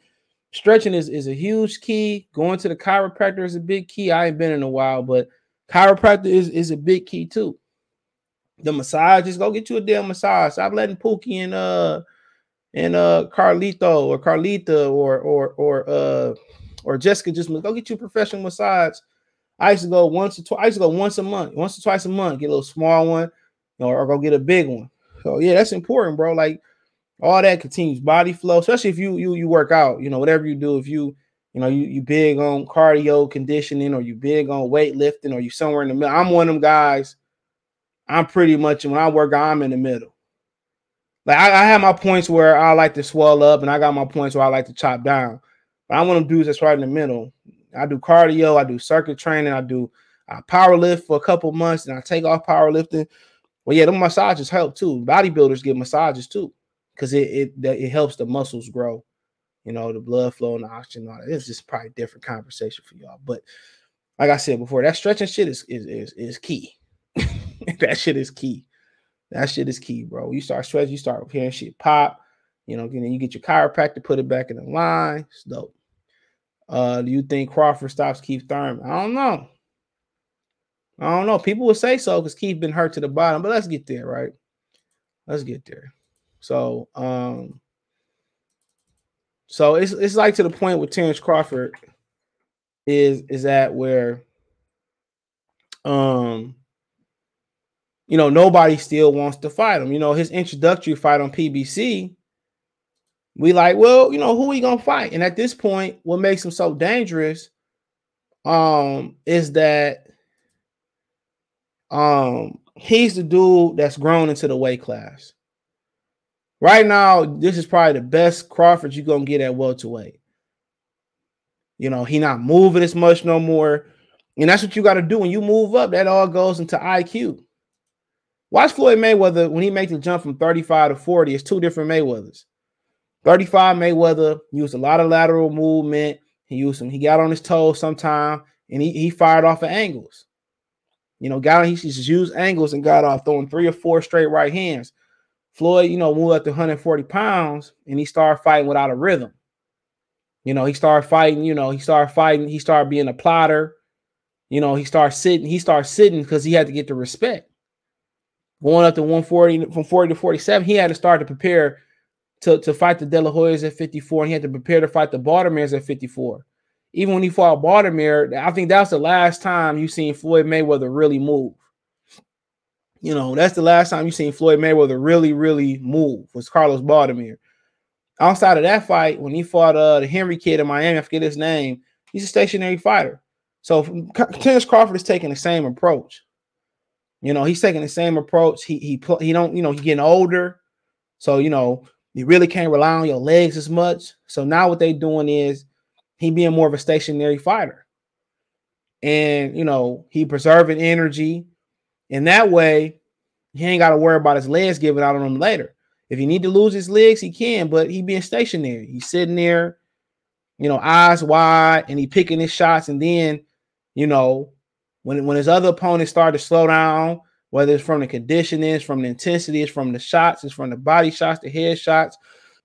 stretching is, is a huge key. Going to the chiropractor is a big key. I ain't been in a while, but chiropractor is, is a big key too. The massage, just go get you a damn massage. Stop letting Pookie and uh and uh Carlito or Carlita or or or uh or Jessica just go get you a professional massage. I used to go once or twice. I used to go once a month, once or twice a month, get a little small one, or, or go get a big one. So yeah, that's important, bro. Like all that continues body flow, especially if you you you work out, you know, whatever you do, if you you know you you big on cardio conditioning or you big on weightlifting or you somewhere in the middle. I'm one of them guys. I'm pretty much when I work, I'm in the middle. Like I, I have my points where I like to swell up, and I got my points where I like to chop down. But I'm one of them dudes that's right in the middle. I do cardio, I do circuit training, I do I power lift for a couple months, and I take off powerlifting. Well, yeah, the massages help too. Bodybuilders get massages too because it, it it helps the muscles grow, you know, the blood flow and the oxygen. all that. It's just probably different conversation for y'all. But like I said before, that stretching shit is is is, is key. that shit is key. That shit is key, bro. You start stretching, you start hearing shit pop. You know, and then you get your chiropractor, put it back in the line. It's dope. Uh, do you think Crawford stops Keith Thurman? I don't know. I don't know. People would say so because Keith been hurt to the bottom, but let's get there, right? Let's get there. So um so it's it's like to the point with Terence Crawford is is that where um you know nobody still wants to fight him. You know, his introductory fight on PBC, we like, well, you know, who we gonna fight? And at this point, what makes him so dangerous um is that um he's the dude that's grown into the weight class. Right now, this is probably the best Crawford you're gonna get at welterweight. You know, he not moving as much no more. And that's what you got to do when you move up. That all goes into IQ. Watch Floyd Mayweather when he makes the jump from 35 to 40. It's two different Mayweathers. 35 Mayweather used a lot of lateral movement. He used some, he got on his toes sometime and he, he fired off of angles. You know, got he just used angles and got off uh, throwing three or four straight right hands. Floyd, you know, moved up to 140 pounds and he started fighting without a rhythm. You know, he started fighting, you know, he started fighting, he started being a plotter. You know, he started sitting, he started sitting because he had to get the respect. Going up to 140 from 40 to 47, he had to start to prepare to, to fight the De La Hoyas at 54, and he had to prepare to fight the Baldomir's at 54. Even when he fought Baldomir, I think that's the last time you seen Floyd Mayweather really move. You know, that's the last time you seen Floyd Mayweather really, really move was Carlos Baldomir. Outside of that fight, when he fought uh the Henry kid in Miami, I forget his name, he's a stationary fighter. So Terence Crawford is taking the same approach. You know, he's taking the same approach. He he he don't, you know, he's getting older. So, you know, you really can't rely on your legs as much. So now what they doing is he being more of a stationary fighter. And you know, he preserving energy. And that way, he ain't got to worry about his legs giving out on him later. If he need to lose his legs, he can, but he being stationary. He's sitting there, you know, eyes wide, and he picking his shots. And then, you know, when when his other opponents start to slow down, whether it's from the conditioning, it's from the intensity, it's from the shots, it's from the body shots, the head shots,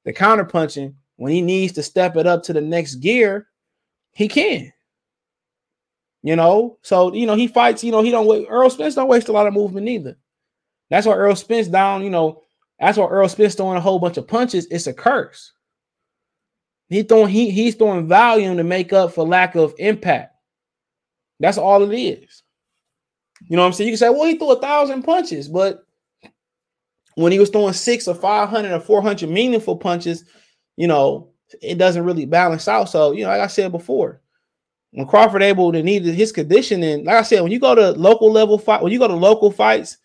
the counter punching. When he needs to step it up to the next gear, he can. You know, so you know he fights. You know he don't. Errol Spence don't waste a lot of movement either. That's why Earl Spence down. You know, that's why Earl Spence throwing a whole bunch of punches. It's a curse. He throwing he he's throwing volume to make up for lack of impact. That's all it is. You know what I'm saying? You can say, well, he threw a thousand punches, but when he was throwing six or 500 or 400 meaningful punches, you know, it doesn't really balance out. So, you know, like I said before, when Crawford able to need his conditioning, like I said, when you go to local level fight, when you go to local fights,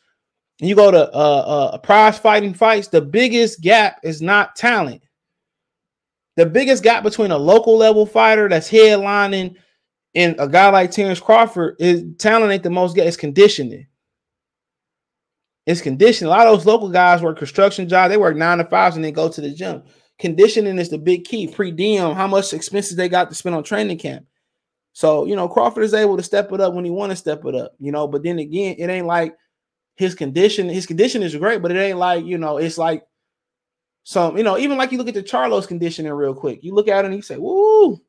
you go to uh, uh prize fighting fights, the biggest gap is not talent. The biggest gap between a local level fighter that's headlining and a guy like Terence Crawford is talent ain't the most get it's conditioning. It's conditioning. A lot of those local guys work construction jobs, they work nine to fives and then go to the gym. Conditioning is the big key. Pre diem, how much expenses they got to spend on training camp. So, you know, Crawford is able to step it up when he want to step it up, you know. But then again, it ain't like his condition, his condition is great, but it ain't like, you know, it's like some, you know, even like you look at the Charlo's conditioning real quick. You look at it and you say, Woo,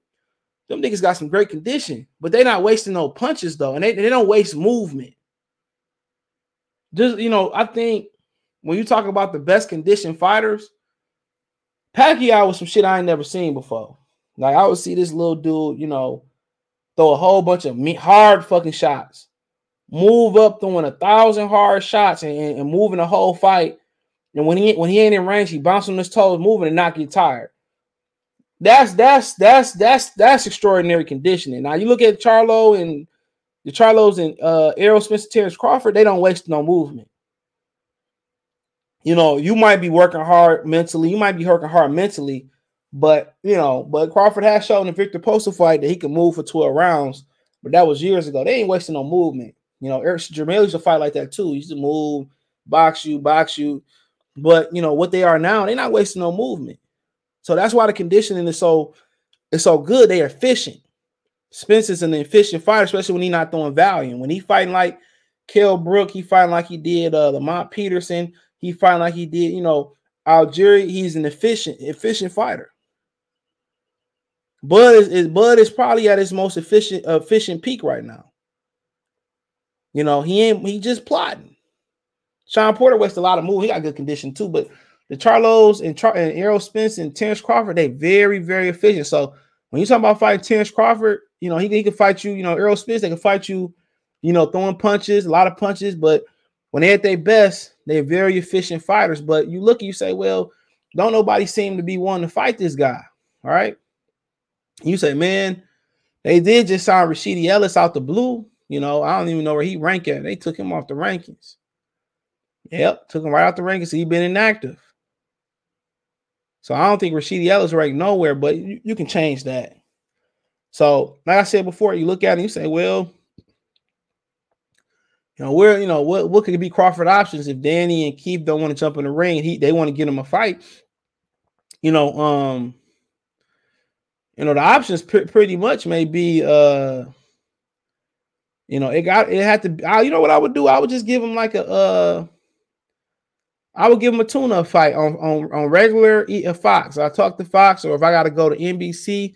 them niggas got some great condition, but they not wasting no punches though, and they, they don't waste movement. Just, you know, I think when you talk about the best conditioned fighters, Pacquiao was some shit I ain't never seen before. Like I would see this little dude, you know, throw a whole bunch of hard fucking shots, move up throwing a thousand hard shots and, and, moving the whole fight. And when he when he ain't in range, he bounce on his toes, moving and not get tired. That's that's that's that's that's extraordinary conditioning. Now you look at Charlo and the Charlos and uh Errol Spencer Terence Crawford, they don't waste no movement. You know, you might be working hard mentally, you might be working hard mentally, but you know, but Crawford has shown in Victor Postol fight that he can move for 12 rounds, but that was years ago. They ain't wasting no movement. You know, Eric Jermell used to fight like that too. He used to move, box you, box you. But you know what they are now, they're not wasting no movement. So that's why the conditioning is so it's so good. They are efficient. Spencer's an efficient fighter, especially when he's not throwing volume. When he fighting like Kell Brook, he fighting like he did uh Lamont Peterson, he fighting like he did, you know, Algieri, he's an efficient, efficient fighter. Bud is, is Bud is probably at his most efficient efficient peak right now. You know, he ain't he just plotting. Shawn Porter wastes a lot of move. He got good condition too, but the Charlos and, Char- and Errol Spence and Terence Crawford, they very, very efficient. So when you talk about fighting Terence Crawford, you know, he, he can fight you, you know, Errol Spence, they can fight you, you know, throwing punches, a lot of punches, but when they're at their best, they're very efficient fighters. But you look, and you say, well, don't nobody seem to be wanting to fight this guy. All right. You say, man, they did just sign Rashidi Ellis out the blue. You know, I don't even know where he ranked at. They took him off the rankings. Yep, took him right out the rankings. He's been inactive. So I don't think Rashidi Ellis ranked nowhere, but you, you can change that. So, like I said before, you look at it and you say, well, you know, where you know what what could be Crawford options if Danny and Keith don't want to jump in the ring? He they want to get him a fight. You know, um, you know the options pr- pretty much may be uh you know it got it had to I, you know what I would do I would just give him like a uh I would give him a tune-up fight on on on regular a Fox. I talk to Fox, or if I got to go to NBC,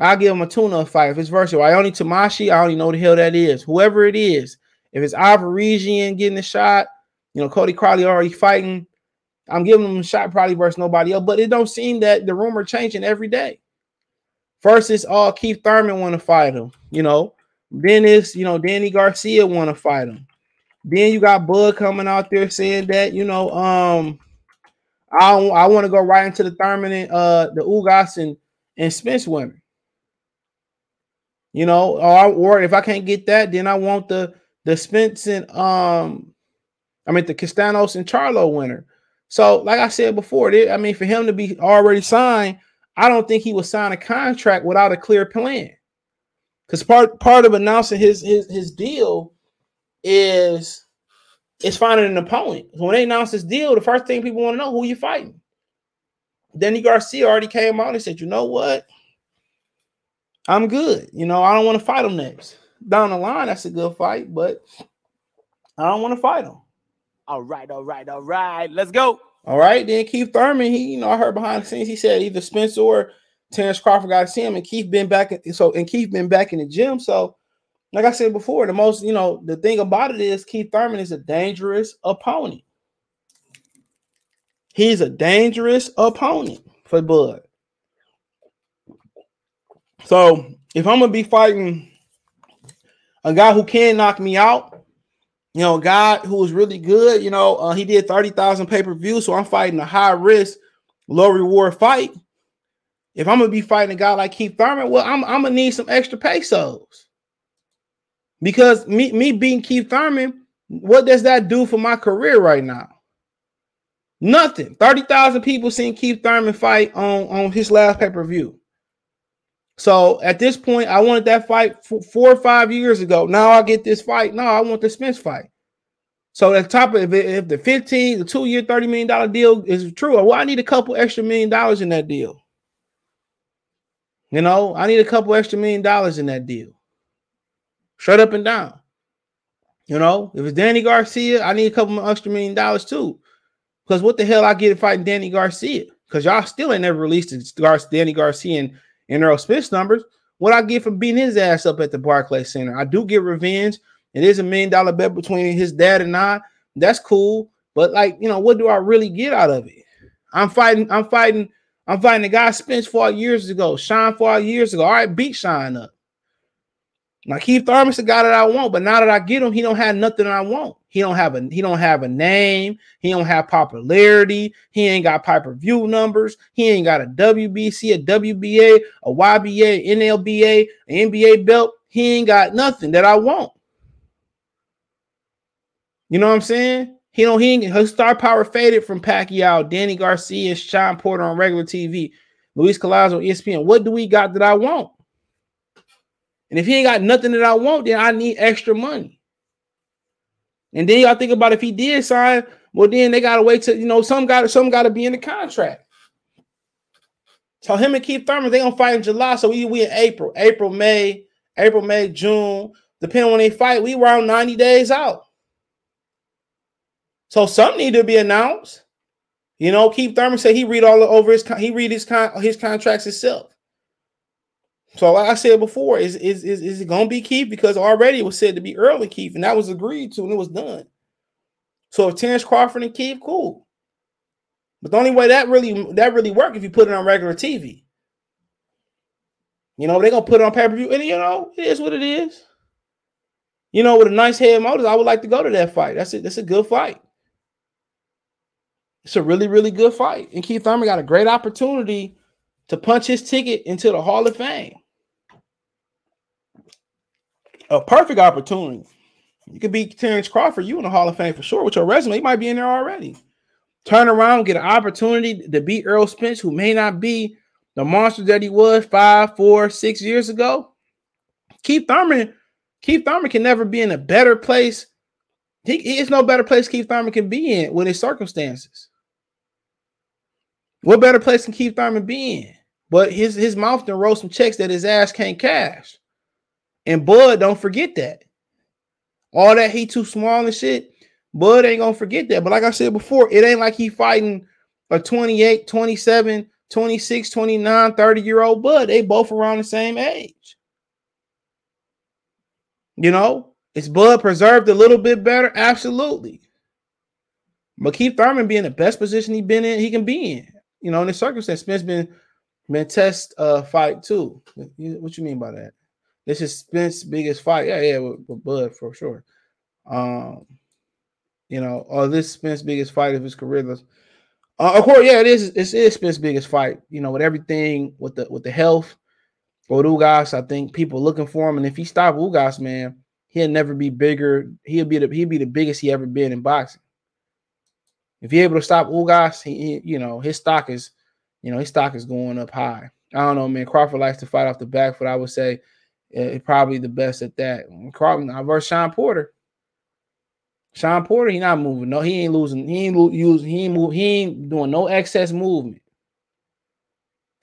I'll give him a tune-up fight. If it's virtual, Ioni tamashi I only know the hell that is. Whoever it is, if it's Ivorian getting a shot, you know Cody Crowley already fighting. I'm giving him a shot probably versus nobody else, but it don't seem that the rumor changing every day. First, it's all Keith Thurman want to fight him, you know. Then it's you know Danny Garcia want to fight him. Then you got Bud coming out there saying that you know um I I want to go right into the Thurman and uh the Ugas and and Spence winner. You know, or, or if I can't get that, then I want the the Spence and um I mean the Castanos and Charlo winner. So, like I said before, I mean, for him to be already signed, I don't think he would sign a contract without a clear plan. Because part part of announcing his his his deal is is finding an opponent. When they announce this deal, the first thing people want to know who you fighting. Danny Garcia already came out and said, you know what? I'm good. You know, I don't want to fight him next. Down the line, that's a good fight, but I don't want to fight him. All right, all right, all right. Let's go. All right, then Keith Thurman, he, you know, I heard behind the scenes, he said either Spencer or Terence Crawford got to see him, and Keith been back. In, so and Keith been back in the gym. So, like I said before, the most, you know, the thing about it is Keith Thurman is a dangerous opponent. He's a dangerous opponent for Bud. So if I'm gonna be fighting a guy who can knock me out, you know, a guy who is really good, you know, uh, he did 30,000 pay per view. So I'm fighting a high risk, low reward fight. If I'm gonna be fighting a guy like Keith Thurman, well, I'm, I'm gonna need some extra pesos. Because me, me being Keith Thurman, what does that do for my career right now? Nothing. 30,000 people seen Keith Thurman fight on, on his last pay-per-view. So at this point, I wanted that fight four or five years ago. Now I get this fight. No, I want the Spence fight. So at the top of if the 15, the two-year, $30 million deal is true, well, I need a couple extra million dollars in that deal. You know, I need a couple extra million dollars in that deal. Straight up and down. You know, if it's Danny Garcia, I need a couple extra million dollars too. Because what the hell I get fighting Danny Garcia? Because y'all still ain't never released Danny Garcia and, and Earl Spence numbers. What I get from beating his ass up at the Barclays Center. I do get revenge. It is a million dollar bet between his dad and I. That's cool. But like, you know, what do I really get out of it? I'm fighting, I'm fighting, I'm fighting the guy Spence fought years ago. Sean fought years ago. All right, beat Sean up. Now Keith Thurman's the guy that I want, but now that I get him, he don't have nothing I want. He don't have a he don't have a name. He don't have popularity. He ain't got pay per view numbers. He ain't got a WBC, a WBA, a YBA, NLBA, NBA belt. He ain't got nothing that I want. You know what I'm saying? He don't he his star power faded from Pacquiao, Danny Garcia, Shawn Porter on regular TV, Luis Collazo ESPN. What do we got that I want? And if he ain't got nothing that I want, then I need extra money. And then y'all think about if he did sign, well, then they gotta wait till you know some got some got to be in the contract. So him and Keith Thurman, they gonna fight in July. So we we in April, April, May, April, May, June. Depending on when they fight, we around 90 days out. So some need to be announced. You know, Keith Thurman said he read all over his he read his con, his contracts himself. So, like I said before, is is is, is it gonna be Keith? Because already it was said to be early Keith, and that was agreed to, and it was done. So if Terence Crawford and Keith, cool. But the only way that really that really work if you put it on regular TV. You know, they're gonna put it on pay-per-view, and you know, it is what it is. You know, with a nice head motors, I would like to go to that fight. That's it, that's a good fight. It's a really, really good fight. And Keith Thurman got a great opportunity to punch his ticket into the Hall of Fame. A perfect opportunity. You could beat Terence Crawford, you in the Hall of Fame for sure. With your resume, you might be in there already. Turn around, get an opportunity to beat Earl Spence, who may not be the monster that he was five, four, six years ago. Keith Thurman, Keith Thurman can never be in a better place. He, he is no better place Keith Thurman can be in with his circumstances. What better place can Keith Thurman be in? But his his mouth done wrote some checks that his ass can't cash. And Bud, don't forget that. All that he too small and shit. Bud ain't gonna forget that. But like I said before, it ain't like he fighting a 28, 27, 26, 29, 30 year old Bud. They both around the same age. You know, is Bud preserved a little bit better? Absolutely. But Keith Thurman be in the best position he been in, he can be in. You know, in the circumstance, Smith's been been test uh fight too. What you mean by that? This is Spence's biggest fight. Yeah, yeah, with, with Bud for sure. Um, you know, or this Spence's biggest fight of his career. Uh, of course, yeah, it is. It is Spence's biggest fight. You know, with everything with the with the health with Ugas, I think people looking for him. And if he stop Ugas, man, he'll never be bigger. He'll be the he'll be the biggest he ever been in boxing. If he able to stop Ugas, he, he, you know his stock is, you know his stock is going up high. I don't know, man. Crawford likes to fight off the back foot. I would say uh, probably the best at that. Crawford versus Shawn Porter. Shawn Porter, he not moving. No, he ain't losing. He ain't lo- using. He ain't move. He ain't doing no excess movement.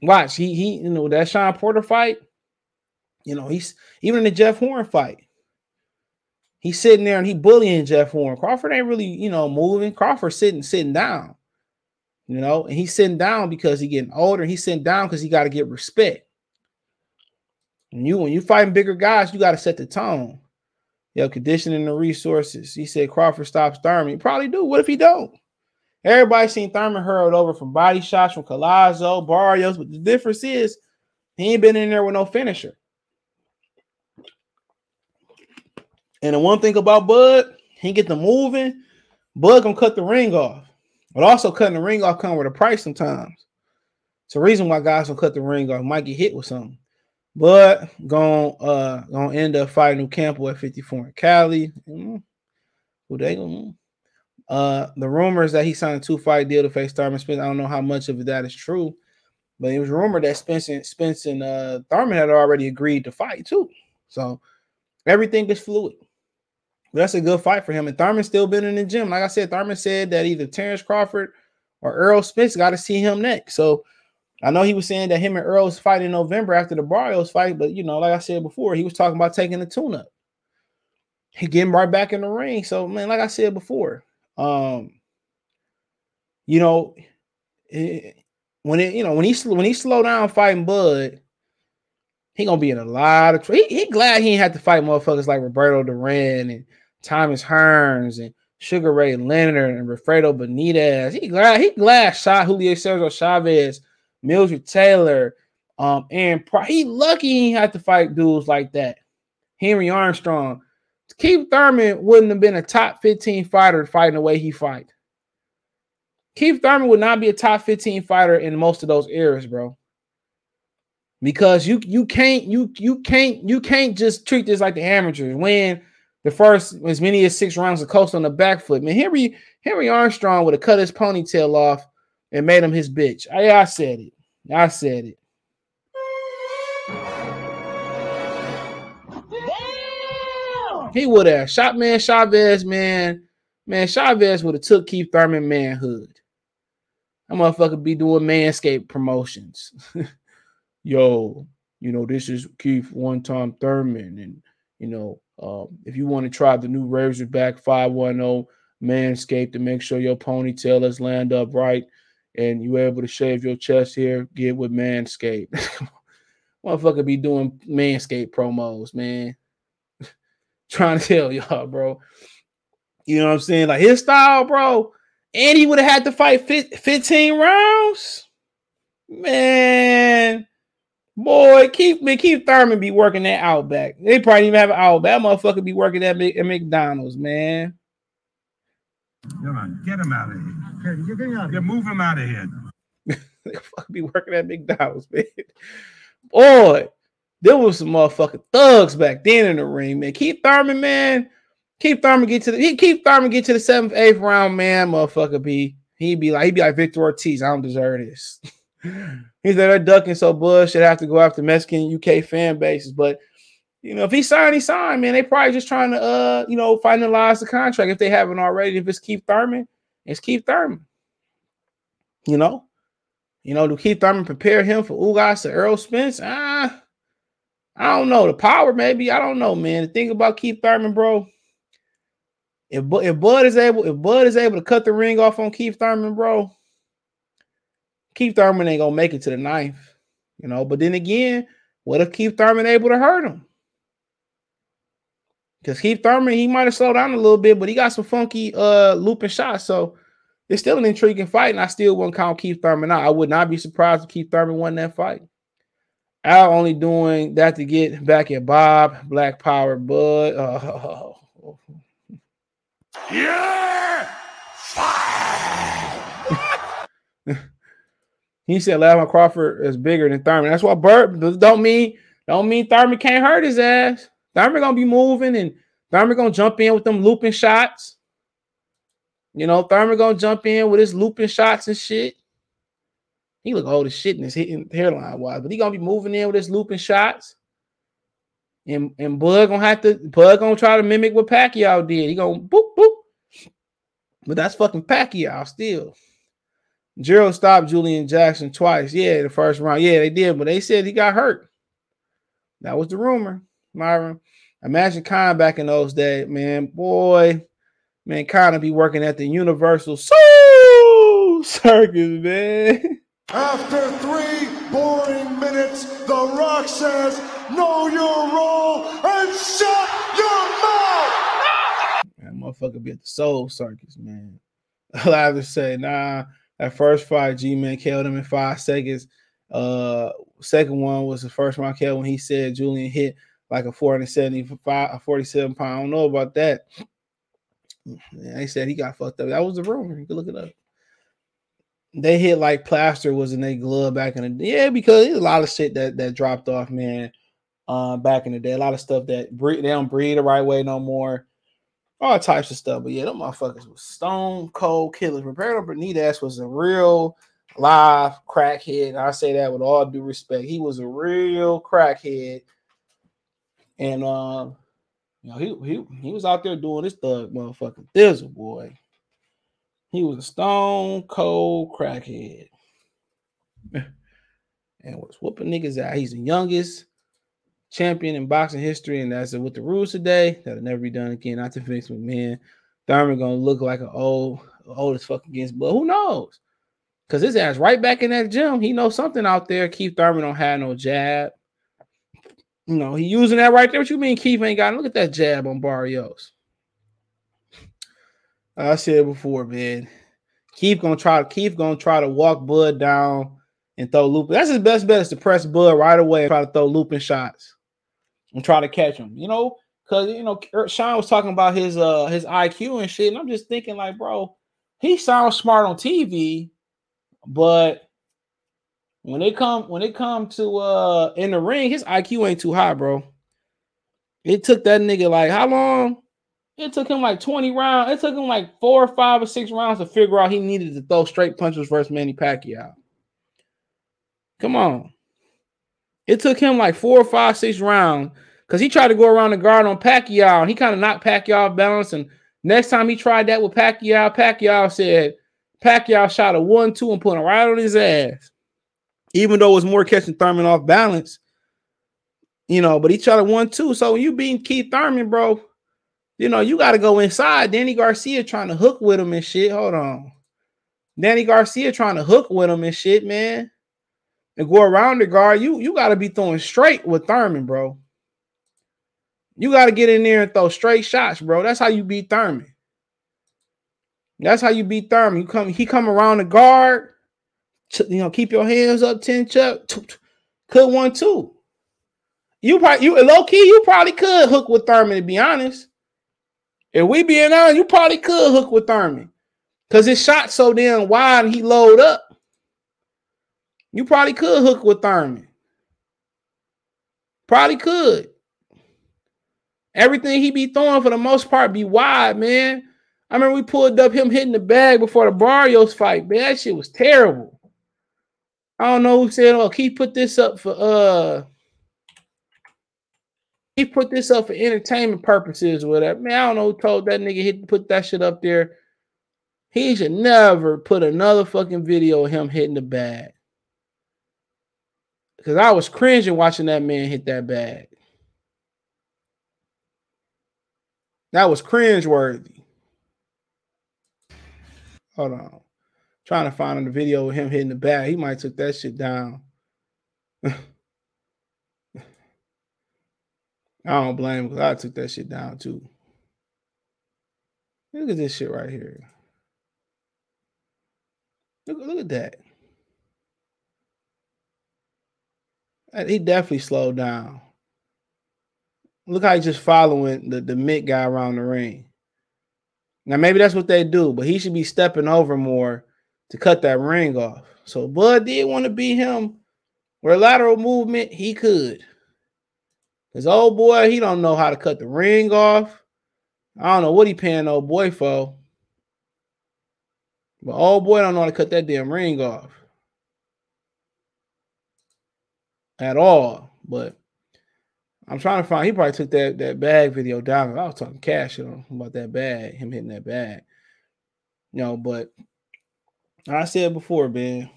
Watch, he he, you know that Shawn Porter fight. You know he's even in the Jeff Horn fight. He's sitting there and he bullying Jeff Horn. Crawford ain't really, you know, moving. Crawford sitting sitting down. You know, and he's sitting down because he getting older. He's sitting down because he got to get respect. And you, when you fighting bigger guys, you got to set the tone. Yo, conditioning the resources. He said Crawford stops Thurman. He probably do. What if he don't? Everybody seen Thurman hurled over from body shots from Collazo, Barrios, but the difference is he ain't been in there with no finisher. And the one thing about Bud, he get the moving. Bud gonna cut the ring off, but also cutting the ring off come with a price sometimes. It's a reason why guys don't cut the ring off. Might get hit with something. But gonna uh gonna end up fighting New Campbell at 54 in Cali. Mm-hmm. Who they gonna? Uh, the rumors that he signed a two fight deal to face Thurman Spence. I don't know how much of that is true, but it was rumored that Spence and Spence and uh, Thurman had already agreed to fight too. So everything is fluid. But that's a good fight for him. And Thurman's still been in the gym. Like I said, Thurman said that either Terence Crawford or Earl Spence got to see him next. So I know he was saying that him and Earl's fight in November after the Barrios fight, but you know, like I said before, he was talking about taking the tune up. He getting right back in the ring. So, man, like I said before, um, you know, it, when it, you know, when he when he slow down fighting Bud, he gonna be in a lot of. He, he glad he had to fight motherfuckers like Roberto Duran and Thomas Hearns and Sugar Ray Leonard and Wilfredo Benitez. He glad he glad shot Julio Cesar Chavez, Meldrick Taylor, um, and he lucky he had to fight dudes like that. Henry Armstrong. Keith Thurman wouldn't have been a top 15 fighter fighting the way he fight. Keith Thurman would not be a top 15 fighter in most of those eras, bro. Because you you can't you you can't you can't just treat this like the amateurs. Win the first as many as six rounds of coast on the back foot. Man, Henry Henry Armstrong would have cut his ponytail off and made him his bitch. I, I said it. I said it. He would have shot man Chavez, man. Man, Chavez would have took Keith Thurman manhood. That motherfucker be doing manscape promotions. Yo, you know, this is Keith one time Thurman. And, you know, um, if you want to try the new Razorback 510 Manscaped to make sure your ponytail is land up right and you're able to shave your chest here, get with Manscaped. Motherfucker be doing Manscaped promos, man. Trying to tell y'all, bro. You know what I'm saying? Like his style, bro. And he would have had to fight 15 rounds. Man, boy, keep me keep Thurman be working that outback. They probably even have an outback. That motherfucker be working at, at McDonald's, man. Come on, get him out of here. You're, getting out. You're move him out of here. they fuck be working at McDonald's, man. Boy, there was some motherfucking thugs back then in the ring, man. Keith Thurman, man. Keith Thurman get to the he Keith Thurman get to the seventh, eighth round, man. Motherfucker be he'd be like he'd be like Victor Ortiz. I don't deserve this. he said they're ducking, so Bud should have to go after Mexican UK fan bases. But you know, if he signed, he signed, man. They probably just trying to uh, you know, finalize the contract if they haven't already. If it's Keith Thurman, it's Keith Thurman. You know, you know, do Keith Thurman prepare him for Ugas or Earl Spence? Ah, I don't know. The power, maybe. I don't know, man. The thing about Keith Thurman, bro. If, if Bud is able, if Bud is able to cut the ring off on Keith Thurman, bro, Keith Thurman ain't gonna make it to the ninth, you know. But then again, what if Keith Thurman able to hurt him? Because Keith Thurman, he might have slowed down a little bit, but he got some funky uh looping shots. So it's still an intriguing fight, and I still won't count Keith Thurman out. I would not be surprised if Keith Thurman won that fight. Al only doing that to get back at Bob, Black Power, Bud. Oh, Yeah! He said Lavon Crawford is bigger than Thurman. That's why Burt don't mean don't mean Thurman can't hurt his ass. Thurman gonna be moving and Thurman gonna jump in with them looping shots. You know, Thurman gonna jump in with his looping shots and shit. He look old as shit in his hitting hairline wise, but he gonna be moving in with his looping shots. And and Bud gonna have to Bud gonna try to mimic what Pacquiao did. He gonna boop boop. But that's fucking Pacquiao still. Gerald stopped Julian Jackson twice. Yeah, the first round. Yeah, they did, but they said he got hurt. That was the rumor, Myron. Imagine Khan back in those days, man. Boy, man, Khan be working at the Universal Soul Circus, man. After three boring minutes, The Rock says, Know your role and shut your mouth! That motherfucker be at the Soul Circus, man. I'll have to say, nah, that first fight, G Man killed him in five seconds. Uh, second one was the first round kill when he said Julian hit like a 475, a 47 pound. I don't know about that. They said he got fucked up. That was the rumor. You can look it up. They hit like plaster was in their glove back in the day. Yeah, because a lot of shit that that dropped off, man. Uh, back in the day, a lot of stuff that breathe, they don't breathe the right way no more. All types of stuff. But yeah, them motherfuckers was stone cold killers. Roberto Benitez was a real live crackhead. And I say that with all due respect. He was a real crackhead. And uh, you know, he he he was out there doing this thug motherfucking thizzle, boy. He was a stone cold crackhead. and was whooping niggas out. He's the youngest champion in boxing history, and that's it with the rules today. That'll never be done again. Not to fix McMahon. Thurman gonna look like an old, old as fuck against, but who knows? Cause his ass right back in that gym. He knows something out there. Keith Thurman don't have no jab. You know, he using that right there. What you mean Keith ain't got? Look at that jab on Barrios. I said before, man. Keith gonna try. Keith gonna try to walk Bud down and throw loop. That's his best bet is to press Bud right away and try to throw looping shots and try to catch him. You know, because you know Sean was talking about his uh his IQ and shit, and I'm just thinking like, bro, he sounds smart on TV, but when they come when they come to uh in the ring, his IQ ain't too high, bro. It took that nigga like how long? It took him like 20 rounds. It took him like four or five or six rounds to figure out he needed to throw straight punches versus Manny Pacquiao. Come on. It took him like four or five, six rounds because he tried to go around the guard on Pacquiao and he kind of knocked Pacquiao off balance. And next time he tried that with Pacquiao, Pacquiao said Pacquiao shot a one, two and put him right on his ass. Even though it was more catching Thurman off balance, you know, but he tried a one, two. So when you beating Keith Thurman, bro, you know, you got to go inside. Danny Garcia trying to hook with him and shit. Hold on. Danny Garcia trying to hook with him and shit, man. And go around the guard. You you got to be throwing straight with Thurman, bro. You got to get in there and throw straight shots, bro. That's how you beat Thurman. That's how you beat Thurman. You come, he come around the guard. You know, keep your hands up, ten chuck. Could one too. You probably you low key. You probably could hook with Thurman. To be honest, if we being honest, you probably could hook with Thurman because his shot so damn wide and he load up. You probably could hook with Thurman. Probably could. Everything he be throwing for the most part be wide, man. I remember we pulled up him hitting the bag before the Barrios fight, man. That shit was terrible. I don't know who said, oh, he put this up for uh he put this up for entertainment purposes or whatever. Man, I don't know who told that nigga hit put that shit up there. He should never put another fucking video of him hitting the bag. Cause I was cringing watching that man hit that bag. That was cringe worthy. Hold on. Trying to find the video of him hitting the bag. He might took that shit down. I don't blame him because I took that shit down too. Look at this shit right here. Look, look at that. Uh, he definitely slowed down. Look how he's just following the, the mid guy around the ring. Now, maybe that's what they do, but he should be stepping over more to cut that ring off. So Bud did want to beat him a lateral movement, he could. His old oh, boy, he don't know how to cut the ring off. I don't know what he paying old boy for. But old boy don't know how to cut that damn ring off. At all. But I'm trying to find. He probably took that that bag video down. I was talking cash you know, about that bag, him hitting that bag. You know, but I said before, man,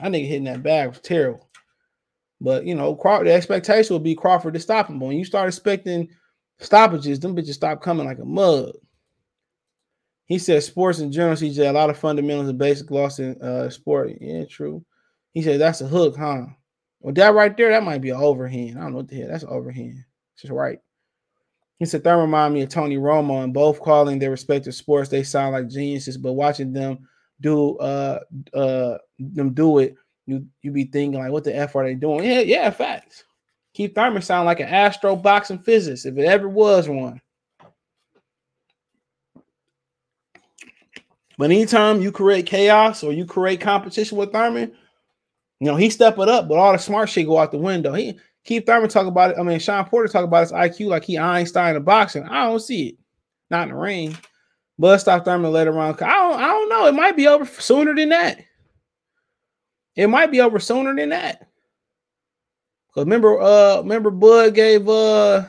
I think hitting that bag was terrible. But you know, the expectation would be Crawford to stop him. But when you start expecting stoppages, them bitches stop coming like a mug. He said sports in general, CJ, a lot of fundamentals and basic loss in uh, sport. Yeah, true. He said that's a hook, huh? Well, that right there, that might be an overhand. I don't know what the hell. That's an overhand. Just right. He said that remind me of Tony Romo and both calling their respective sports. They sound like geniuses, but watching them do uh uh them do it, you you be thinking like, what the f are they doing? Yeah, yeah, facts. Keith Thurman sound like an astro boxing physicist if it ever was one. But anytime you create chaos or you create competition with Thurman, you know, he step it up, but all the smart shit go out the window. He Keith Thurman talk about it. I mean, Shawn Porter talk about his IQ like he Einstein in boxing. I don't see it. Not in the ring. Bud stop Thurman later on. I don't, I don't know. It might be over sooner than that. It might be over sooner than that. Cause remember, uh, remember Bud gave uh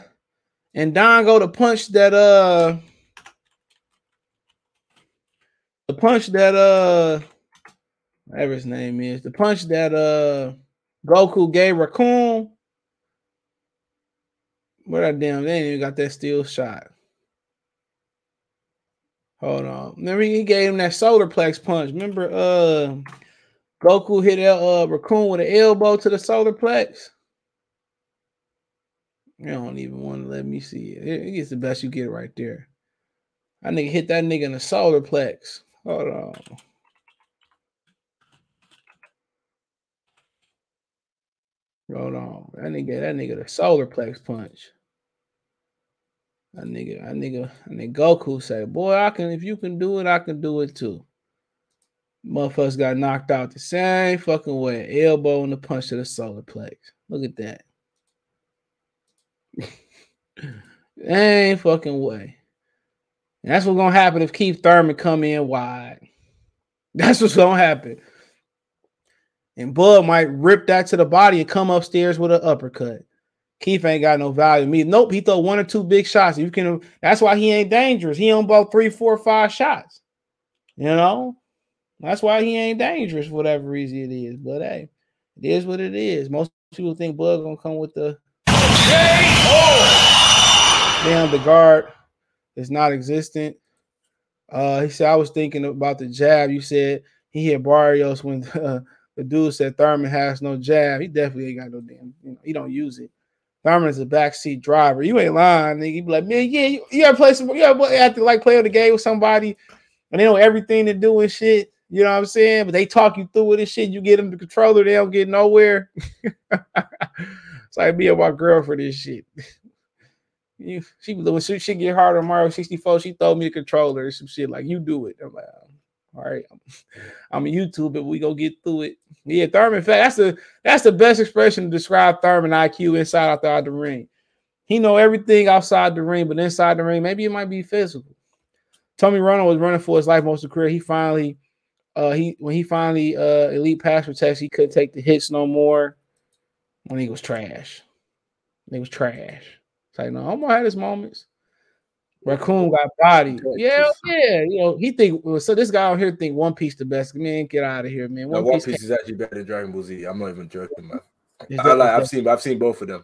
and Dongo the punch that uh the punch that uh whatever his name is, the punch that uh Goku gave Recoome. Where that damn they ain't even got that steel shot. Hold on. Remember he gave him that solar plex punch. Remember uh Goku hit uh Recoome with an elbow to the solar plex. You don't even want to let me see it. It gets the best you get right there. I nigga hit that nigga in the solar plex. Hold on. Hold on. That nigga, that nigga the solar plex punch. That nigga, that nigga, that nigga Goku say, boy, I can if you can do it, I can do it too. Motherfuckers got knocked out the same fucking way. Elbow and the punch to the solar plex. Look at that. Ain't fucking way. And that's what's gonna happen if Keith Thurman come in wide. That's what's gonna happen. And Bud might rip that to the body and come upstairs with an uppercut. Keith ain't got no value. Me, nope. He throw one or two big shots. You can. That's why he ain't dangerous. He on about three, four, five shots. You know, that's why he ain't dangerous whatever reason it is. But hey, it is what it is. Most people think Bud gonna come with the. Damn, the guard is not existent. Uh, he said I was thinking about the jab. You said he hit Barrios when uh, the dude said Thurman has no jab. He definitely ain't got no damn. You know, he don't use it. Thurman is a backseat driver. You ain't lying, nigga. You be like, man, yeah, you, you ever play some, you ever have to like play on the game with somebody and they know everything to do and shit. You know what I'm saying? But they talk you through it and shit. You get them the controller, they don't get nowhere. it's like me and my girl for this shit. you, she when she get hard on Mario 64, she throw me the controller and some shit like you do it. I'm like, all right, I'm, a YouTube, but we go get through it. Yeah, Thurman. Fact, that's the that's the best expression to describe Thurman IQ inside outside the ring. He know everything outside the ring, but inside the ring, maybe it might be physical. Tony Romo was running for his life most of the career. He finally uh he when he finally uh elite pass protects, he couldn't take the hits no more. When he was trash. He was trash. It's like, no, I'm gonna have his moments. Recoome got body. Yeah, oh, yeah. You know, he think so. This guy out here think One Piece the best. Man, get out of here, man. One, One Piece, Piece is actually better than Dragon Ball Z. I'm not even joking, man. I like. I've seen. I've seen both of them.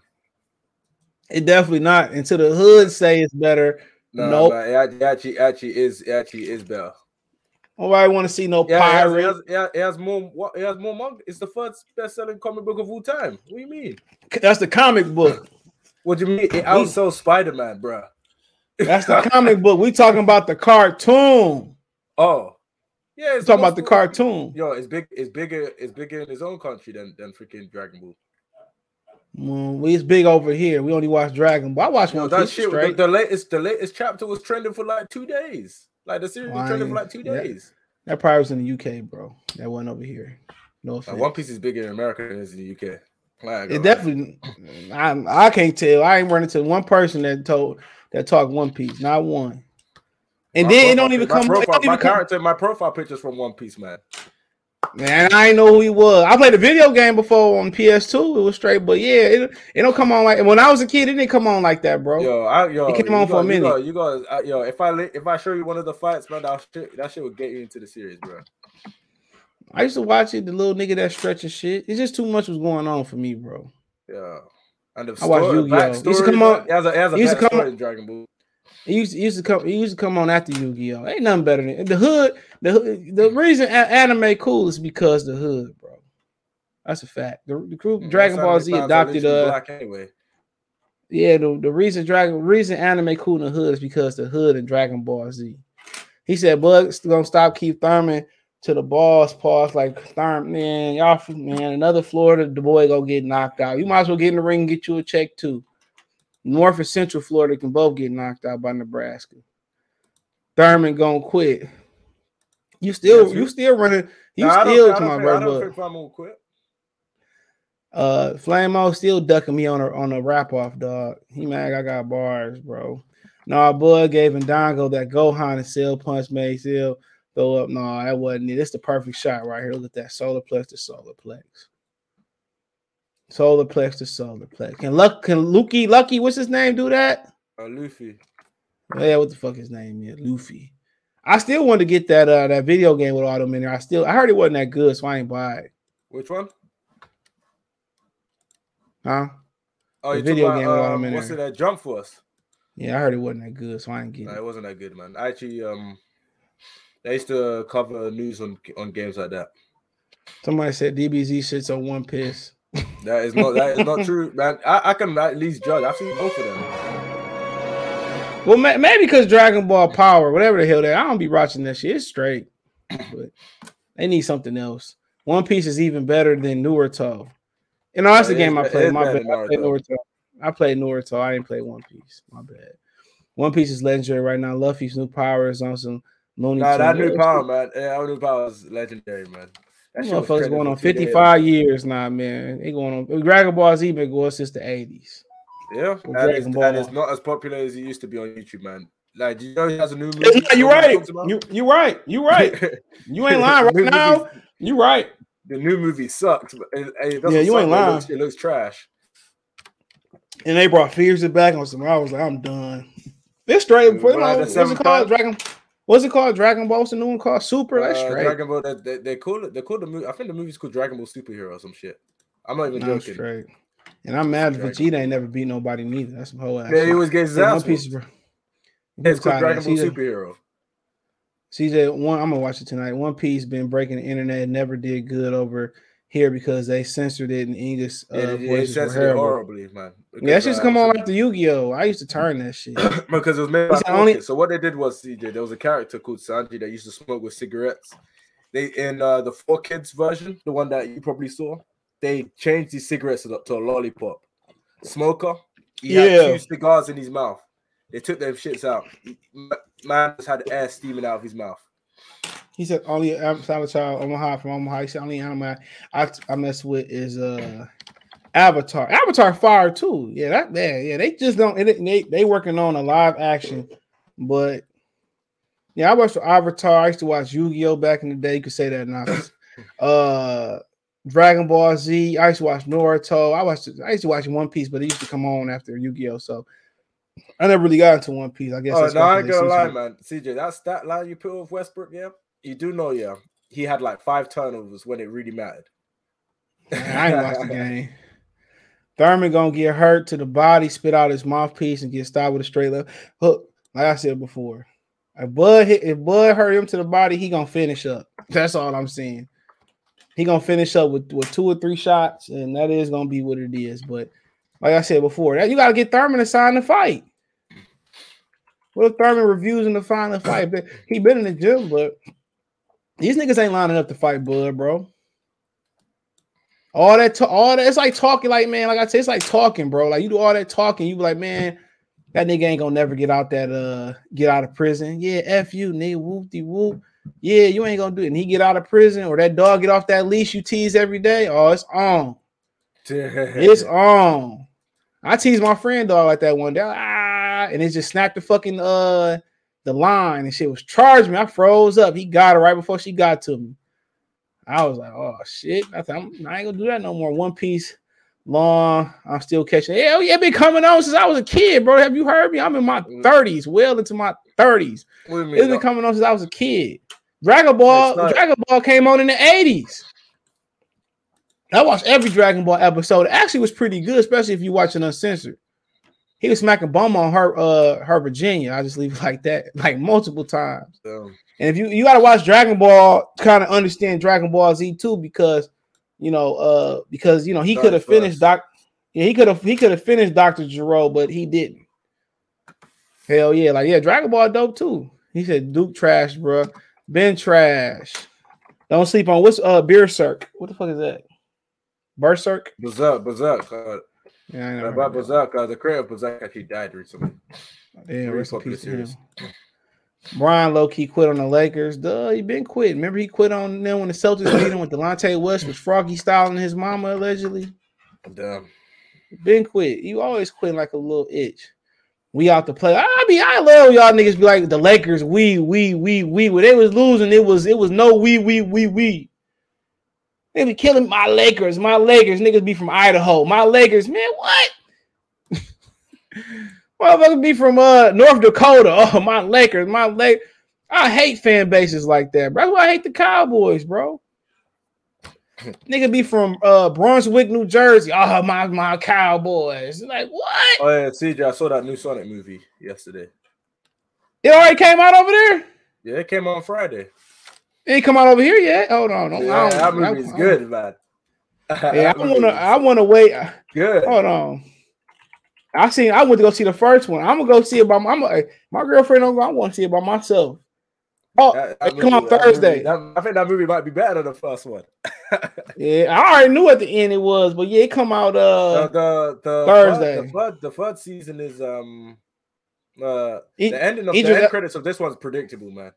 It definitely not. Until the hood say it's better. No, nope. it actually, actually is. It actually is better. Nobody want to see no yeah, pirate. It has, it, has, it has, more. It has more manga. It's the first best-selling comic book of all time. What do you mean? That's the comic book. what do you mean? It outsold Spider-Man, bro. That's the comic book. We talking about the cartoon. Oh, yeah. It's talking about the cartoon. Yo, it's big. It's bigger. It's bigger in his own country than than freaking Dragon Ball. Mm, well, it's big over here. We only watch Dragon Ball. I watch one. That shit. The, the, latest, the latest chapter was trending for like two days. Like the series well, was trending for like two days. That, that, probably was in the UK, bro. That wasn't over here. No offense. One Piece is bigger in America than it is in the UK. Flag it definitely. I I can't tell. I ain't running to one person that told that talk One Piece. Not one. And my then profile, it don't even come. Profile, my character, my profile pictures from One Piece, man. Man, I didn't know who he was. I played a video game before on PS2. It was straight, but yeah, it, it don't come on like when I was a kid. It didn't come on like that, bro. Yo, I, yo, it came on for a minute. You go, you go, yo. If I if I show you one of the fights, man, that shit, that shit would get you into the series, bro. I used to watch it. The little nigga that stretching shit. It's just too much was going on for me, bro. Yeah, and the I watched Yu-Gi-Oh. Used to come on. Has a, has a used to come on Dragon Ball. It used, used to come. It used to come on after Yu-Gi-Oh. Ain't nothing better than the hood. The the reason anime cool is because the hood, bro. That's a fact. The, the group mm, Dragon Ball Z adopted uh anyway. Yeah, the, the reason Dragon reason anime cool in the hood is because the hood and Dragon Ball Z. He said, "Bug's gonna stop Keith Thurman to the boss pause like Thurman, man, y'all man, another Florida the boy gonna get knocked out. You might as well get in the ring and get you a check too. North and Central Florida can both get knocked out by Nebraska. Thurman gonna quit. You still you still running. You no, still to my brother. I quit. Uh, Flamo still ducking me on a on a wrap off, dog. He mad I got bars, bro. No, Bud gave Dongo that Gohan and Cell punch made Cell throw up. No, that wasn't it. It's the perfect shot right here. Look at that solar plex to solar plex. Solar plex to solar plex. Can Luck can Lucky Lucky, what's his name, do that? Uh, Luffy. Yeah, what the fuck his name is? Luffy. I still want to get that uh that video game with all them in there. I still I heard it wasn't that good, so I ain't buy it. Which one? Huh? Oh, the video game with all them in what's there. What's it that Jump Force? Yeah, I heard it wasn't that good, so I ain't getting it. it wasn't that good, man. I actually um they used to cover news on on games like that. Somebody said DBZ sits on one piss. That is not that is not true, man. I, I can at least judge. I've seen both of them. Well, maybe because Dragon Ball Power, whatever the hell that I don't be watching that shit. It's straight, but they need something else. One Piece is even better than Naruto. You know, that's the game I played. My bad. I played Naruto. I played Naruto. I didn't play One Piece. My bad. One Piece is legendary right now. Luffy's new power is on some Looney Nah, that new power, man. Yeah, that new power is legendary, man. That motherfucker's going on 55 years now, man. They going on Dragon Ball Z been going since the 80s. Yeah, and it's, and it's, not as popular as it used to be on YouTube, man. Like, you know, he has a new movie. you're right. You you right. You right. You ain't lying right now. You right. The new movie sucks, but it, it yeah, you ain't lying. It looks, it looks, trash. And they brought Fears it back on some. I was like, I'm done. It's straight. You know, what's it called? Dragon. What's it called? Dragon Ball. What's the new one called? Super. That's uh, straight. Dragon Ball. They, they, call it. They call the movie. I think the movie's called Dragon Ball Superhero or some shit. I'm not even no, joking. Straight. And I'm mad Vegeta ain't never beat nobody neither. That's some whole ass. Yeah, he was getting his ass. One piece of, it's called Dragon Ball Superhero. CJ, one I'm gonna watch it tonight. One Piece been breaking the internet, never did good over here because they censored it in English. Uh, yeah, they censored it horribly, man. Yeah, that just uh, come on like the Yu-Gi-Oh. I used to turn that shit because it was made by only... So what they did was CJ. There was a character called Sanji that used to smoke with cigarettes. They in uh, the 4Kids version, the one that you probably saw they changed his cigarettes to, to a lollipop. Smoker, he yeah. had two cigars in his mouth. They took them shits out. Man just had air steaming out of his mouth. He said only um, Salvatore Omaha from Omaha. He said only anime I, I mess with is uh Avatar. Avatar fire too. Yeah, that yeah, yeah. They just don't. It, they they working on a live action, but Yeah, I watched Avatar. I used to watch Yu-Gi-Oh back in the day. You could say that now. uh Dragon Ball Z. I used to watch Naruto. I watched I used to watch One Piece, but it used to come on after Yu-Gi-Oh. So I never really got into One Piece. I guess. Oh no, I ain't gonna lie, man. CJ, that's that line you put with Westbrook, yeah, you do know, yeah, he had like five turnovers when it really mattered. I ain't watched the game. Thurman gonna get hurt to the body, spit out his mouthpiece, and get stopped with a straight left hook. Like I said before, if Bud hit, if Bud hurt him to the body, he gonna finish up. That's all I'm saying. He gonna finish up with, with two or three shots, and that is gonna be what it is. But like I said before, you gotta get Thurman to sign the fight. What if Thurman reviews in the final fight? He been in the gym, but these niggas ain't lining up to fight Bud, bro. All that, ta- all that, it's like talking, like man, like I said, it's like talking, bro. Like you do all that talking, you be like, man, that nigga ain't gonna never get out that, uh, get out of prison. Yeah, f you, nigga, whoop de whoop. Yeah, you ain't gonna do it. And he get out of prison, or that dog get off that leash you tease every day. Oh, it's on. It's on. I teased my friend dog like that one day. Ah, and it just snapped the fucking uh the line and shit was charged me. I froze up. He got her right before she got to me. I was like, oh shit. I, thought, I'm, I ain't gonna do that no more. One piece long. I'm still catching. Hell yeah, been coming on since I was a kid, bro. Have you heard me? I'm in my mm. 30s, well into my 30s. What do you mean? It's been coming on since I was a kid. Dragon Ball, not- Dragon Ball came on in the 80s. I watched every Dragon Ball episode. It actually was pretty good, especially if you watch it uncensored. He was smacking bum on her uh her Virginia. I just leave it like that, like multiple times. And if you you gotta watch Dragon Ball, kind of understand Dragon Ball Z too, because you know, uh, because you know he could have finished. Doc. Yeah, he could have he could have finished Doctor Gero, but he didn't. Hell yeah, like yeah, Dragon Ball dope too. He said Duke trash, bro. Ben trash. Don't sleep on what's uh Berserk. What the fuck is that? Berserk? Berserk, Berserk. Yeah, I about of uh, the creator of Berserk actually died recently. Yeah, Very rest in peace series. Brian low key quit on the Lakers. Duh, he been quit. Remember he quit on them when the Celtics beat him with Delonte West was froggy styling his mama allegedly. Damn. Been quit. You always quit like a little itch. We out to play. I be I love y'all niggas be like the Lakers. We we we we when they was losing, it was it was no we we we we. They be killing my Lakers, my Lakers. Niggas be from Idaho. My Lakers, man. What? Motherfuckers be from uh North Dakota. Oh, my Lakers, my Lake. I hate fan bases like that, bro. That's why I hate the Cowboys, bro. Nigga be from uh Brunswick, New Jersey. Oh, my my Cowboys. Like what? Oh yeah, CJ, I saw that new Sonic movie yesterday. It already came out over there. Yeah, it came out on Friday. It ain't come out over here yet. Hold on. don't- I Yeah, don't- that I- movie is I- good, man. Yeah, I wanna I wanna wait. good. Hold on. I seen I went to go see the first one. I'm gonna go see it by my my, my girlfriend go. I want to see it by myself. Oh, That- that it come out movie- that Thursday. movie- that- I think that movie might be better than the first one. Yeah, I already knew at the end it was, but yeah, it come out uh the, the, the Thursday. Third, the, third season is um uh E- the ending of the end credits of this one's predictable, man.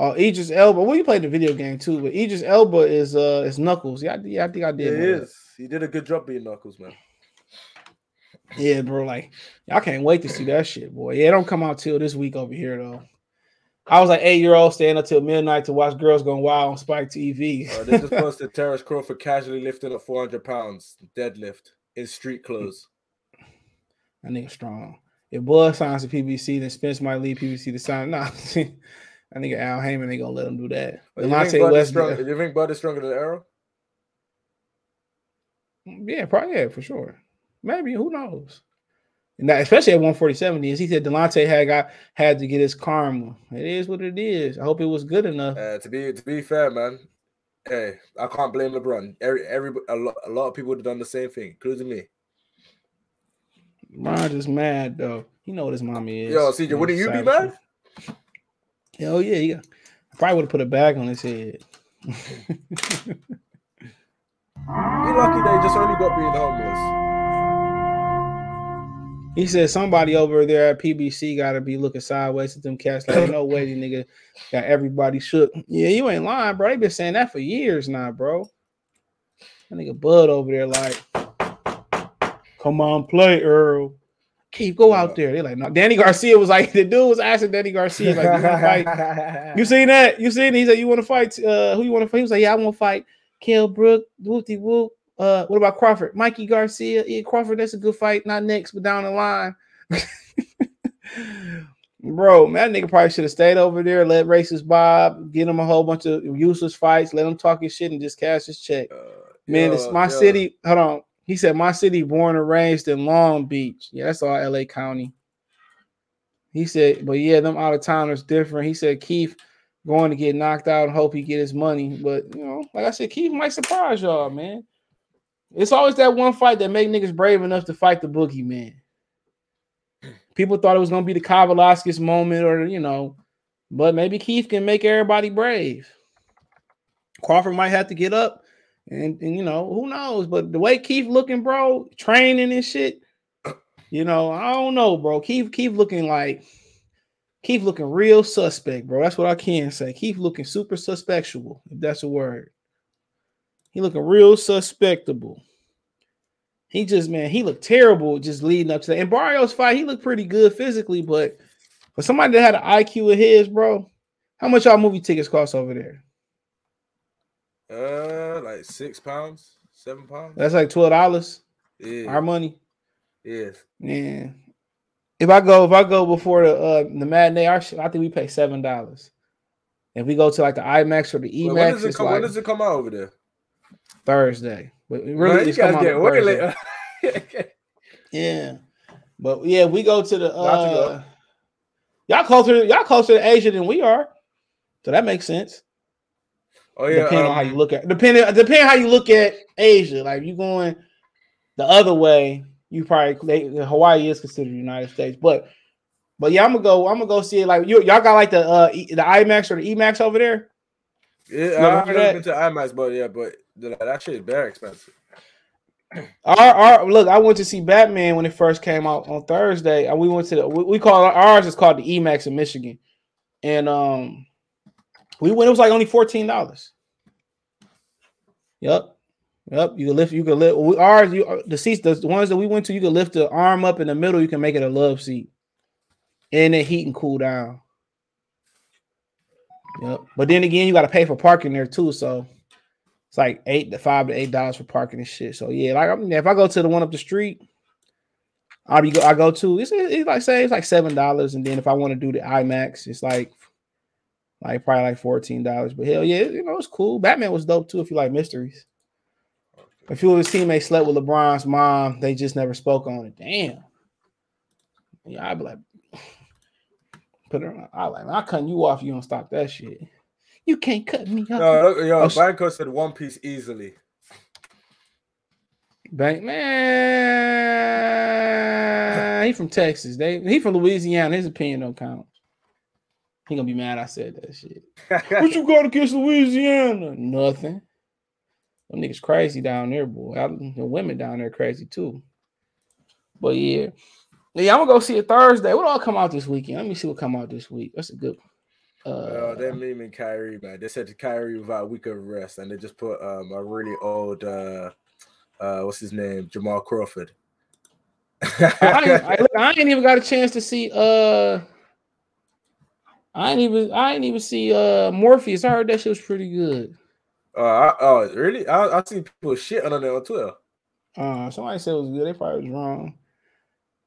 Oh Idris Elba. Well, you played the video game too, but Idris Elba is uh is Knuckles. Yeah, I, yeah, I think I did. he know that. is. He did a good job being Knuckles, man. Yeah, bro. Like, I can't wait to see that shit, boy. Yeah, it don't come out till this week over here though. I was like eight year old staying up till midnight to watch Girls Going Wild on Spike TV. Uh, they just posted Terence Crawford casually lifting up 400 pounds deadlift in street clothes. That nigga strong. If Bud signs to PBC, then Spence might leave PBC to sign. Nah, that think Al Haymon ain't gonna let him do that. But you, think Delonte Bud is West, strong, you think Bud is stronger than Errol? yeah, probably yeah, for sure. Maybe who knows? And that, especially at 147 is he said Delonte had got had to get his karma. It is what it is. I hope it was good enough. Uh, to be to be fair, man, hey, I can't blame LeBron. Every every a lot, a lot of people would have done the same thing, including me. Ron just mad though. You know what his mommy is. Yo, CJ, wouldn't you be mad? Hell yeah, yeah. I probably would have put a bag on his head. You're lucky they just only got being homeless. He said somebody over there at PBC got to be looking sideways at them cats. Like, no way, these nigga got everybody shook. Yeah, you ain't lying, bro. They been saying that for years now, bro. That nigga Bud over there, like, come on, play, Earl. Keith, go out there. They're like, no. Danny Garcia was like, the dude was asking Danny Garcia, like, you want to fight? you seen that? You seen? It? He said, you want to fight? Uh, who you want to fight? He was like, yeah, I want to fight Kell Brook, Whoopty Whoop. Uh, what about Crawford? Mikey Garcia. Yeah, Crawford, that's a good fight. Not next, but down the line. Bro, man, that nigga probably should have stayed over there, let racist Bob get him a whole bunch of useless fights, let him talk his shit and just cash his check. Uh, man, it's my city. Hold on. He said, My city, born and raised in Long Beach. Yeah, that's all LA County. He said, but yeah, them out of towners different. He said Keith going to get knocked out and hope he get his money. But you know, like I said, Keith might surprise y'all, man. It's always that one fight that make niggas brave enough to fight the boogeyman. People thought it was gonna be the Kavaliauskas moment, or you know, but maybe Keith can make everybody brave. Crawford might have to get up, and, and you know, who knows? But the way Keith looking, bro, training and shit, you know, I don't know, bro. Keith, Keith looking like Keith looking real suspect, bro. That's what I can say. Keith looking super suspectual, if that's a word. He looking real suspectable. He just man, he looked terrible just leading up to that. And Barrios fight, he looked pretty good physically, but for somebody that had an IQ of his, bro, how much y'all movie tickets cost over there? Uh, like six pounds, seven pounds. That's like twelve dollars. Yeah, our money. Yes. Yeah. If I go, if I go before the uh the matinee, our I think we pay seven dollars. If we go to like the IMAX or the EMAX, when does it come? Like when does it come out over there? Thursday. But really, it's come out yeah, but yeah, we go to the uh, y'all closer y'all closer to Asia than we are, so that makes sense. Oh yeah, depending um, on how you look at depending depending how you look at Asia. Like you going the other way, you probably they, Hawaii is considered the United States, but but yeah, I'm gonna go. I'm gonna go see it. Like you, y'all got like the uh the IMAX or the EMAX over there. Yeah, I've been to IMAX, but yeah, but that shit is very expensive. Our, our look, I went to see Batman when it first came out on Thursday. And we went to the we, we call ours is called the EMAX in Michigan, and um, we went. It was like only fourteen dollars. Yep, yep. You can lift. You can lift. We, ours, you uh, the seats, the ones that we went to, you can lift the arm up in the middle. You can make it a love seat, and then heat and cool down. Yep. But then again, you got to pay for parking there too. So it's like eight to five to eight dollars for parking and shit. So yeah, like I mean, if I go to the one up the street, I'll be go. I go to it's, it's like say it's like seven dollars, and then if I want to do the IMAX, it's like like probably like fourteen dollars. But hell yeah, you know it's cool. Batman was dope too if you like mysteries. A few of his teammates slept with LeBron's mom. They just never spoke on it. Damn. Yeah, I'd be like, put her. On. I like, I'm cutting you off. You don't stop that shit. You can't cut me off. No, look, yo, oh, Banco said One Piece easily. Bank man, he from Texas. They he from Louisiana. His opinion don't count. He gonna be mad. I said that shit. what you got against Louisiana? Nothing. Them niggas crazy down there, boy. the women down there crazy too. But yeah, yeah, I'm gonna go see it Thursday. What all come out this weekend? Let me see what come out this week. That's a good. Uh, uh they meme and Kyrie, man. They said to Kyrie without a week of rest, and they just put um a really old uh uh what's his name Jamal Crawford. I, ain't, I, I, ain't, even got a chance to see uh I ain't even I ain't even see uh Morbius. I heard that shit was pretty good. Uh I, oh really? I I see people shit on there on Twitter. Uh somebody said it was good. They probably was wrong.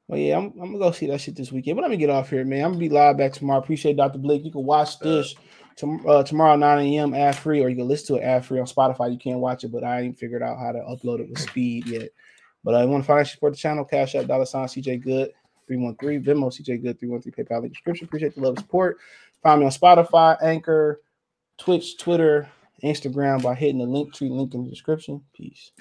But yeah, I'm, I'm, gonna go see that shit this weekend. But let me get off here, man. I'm gonna be live back tomorrow. Appreciate Dr. Blake. You can watch this to, uh, tomorrow 9 a.m. ad free, or you can listen to it ad free on Spotify. You can't watch it, but I ain't figured out how to upload it with speed yet. But I want to financially support the channel. Cash App dollar sign CJ Good 313 Venmo CJ Good 313 PayPal link description. Appreciate the love and support. Find me on Spotify, Anchor, Twitch, Twitter, Instagram by hitting the link tree link in the description. Peace.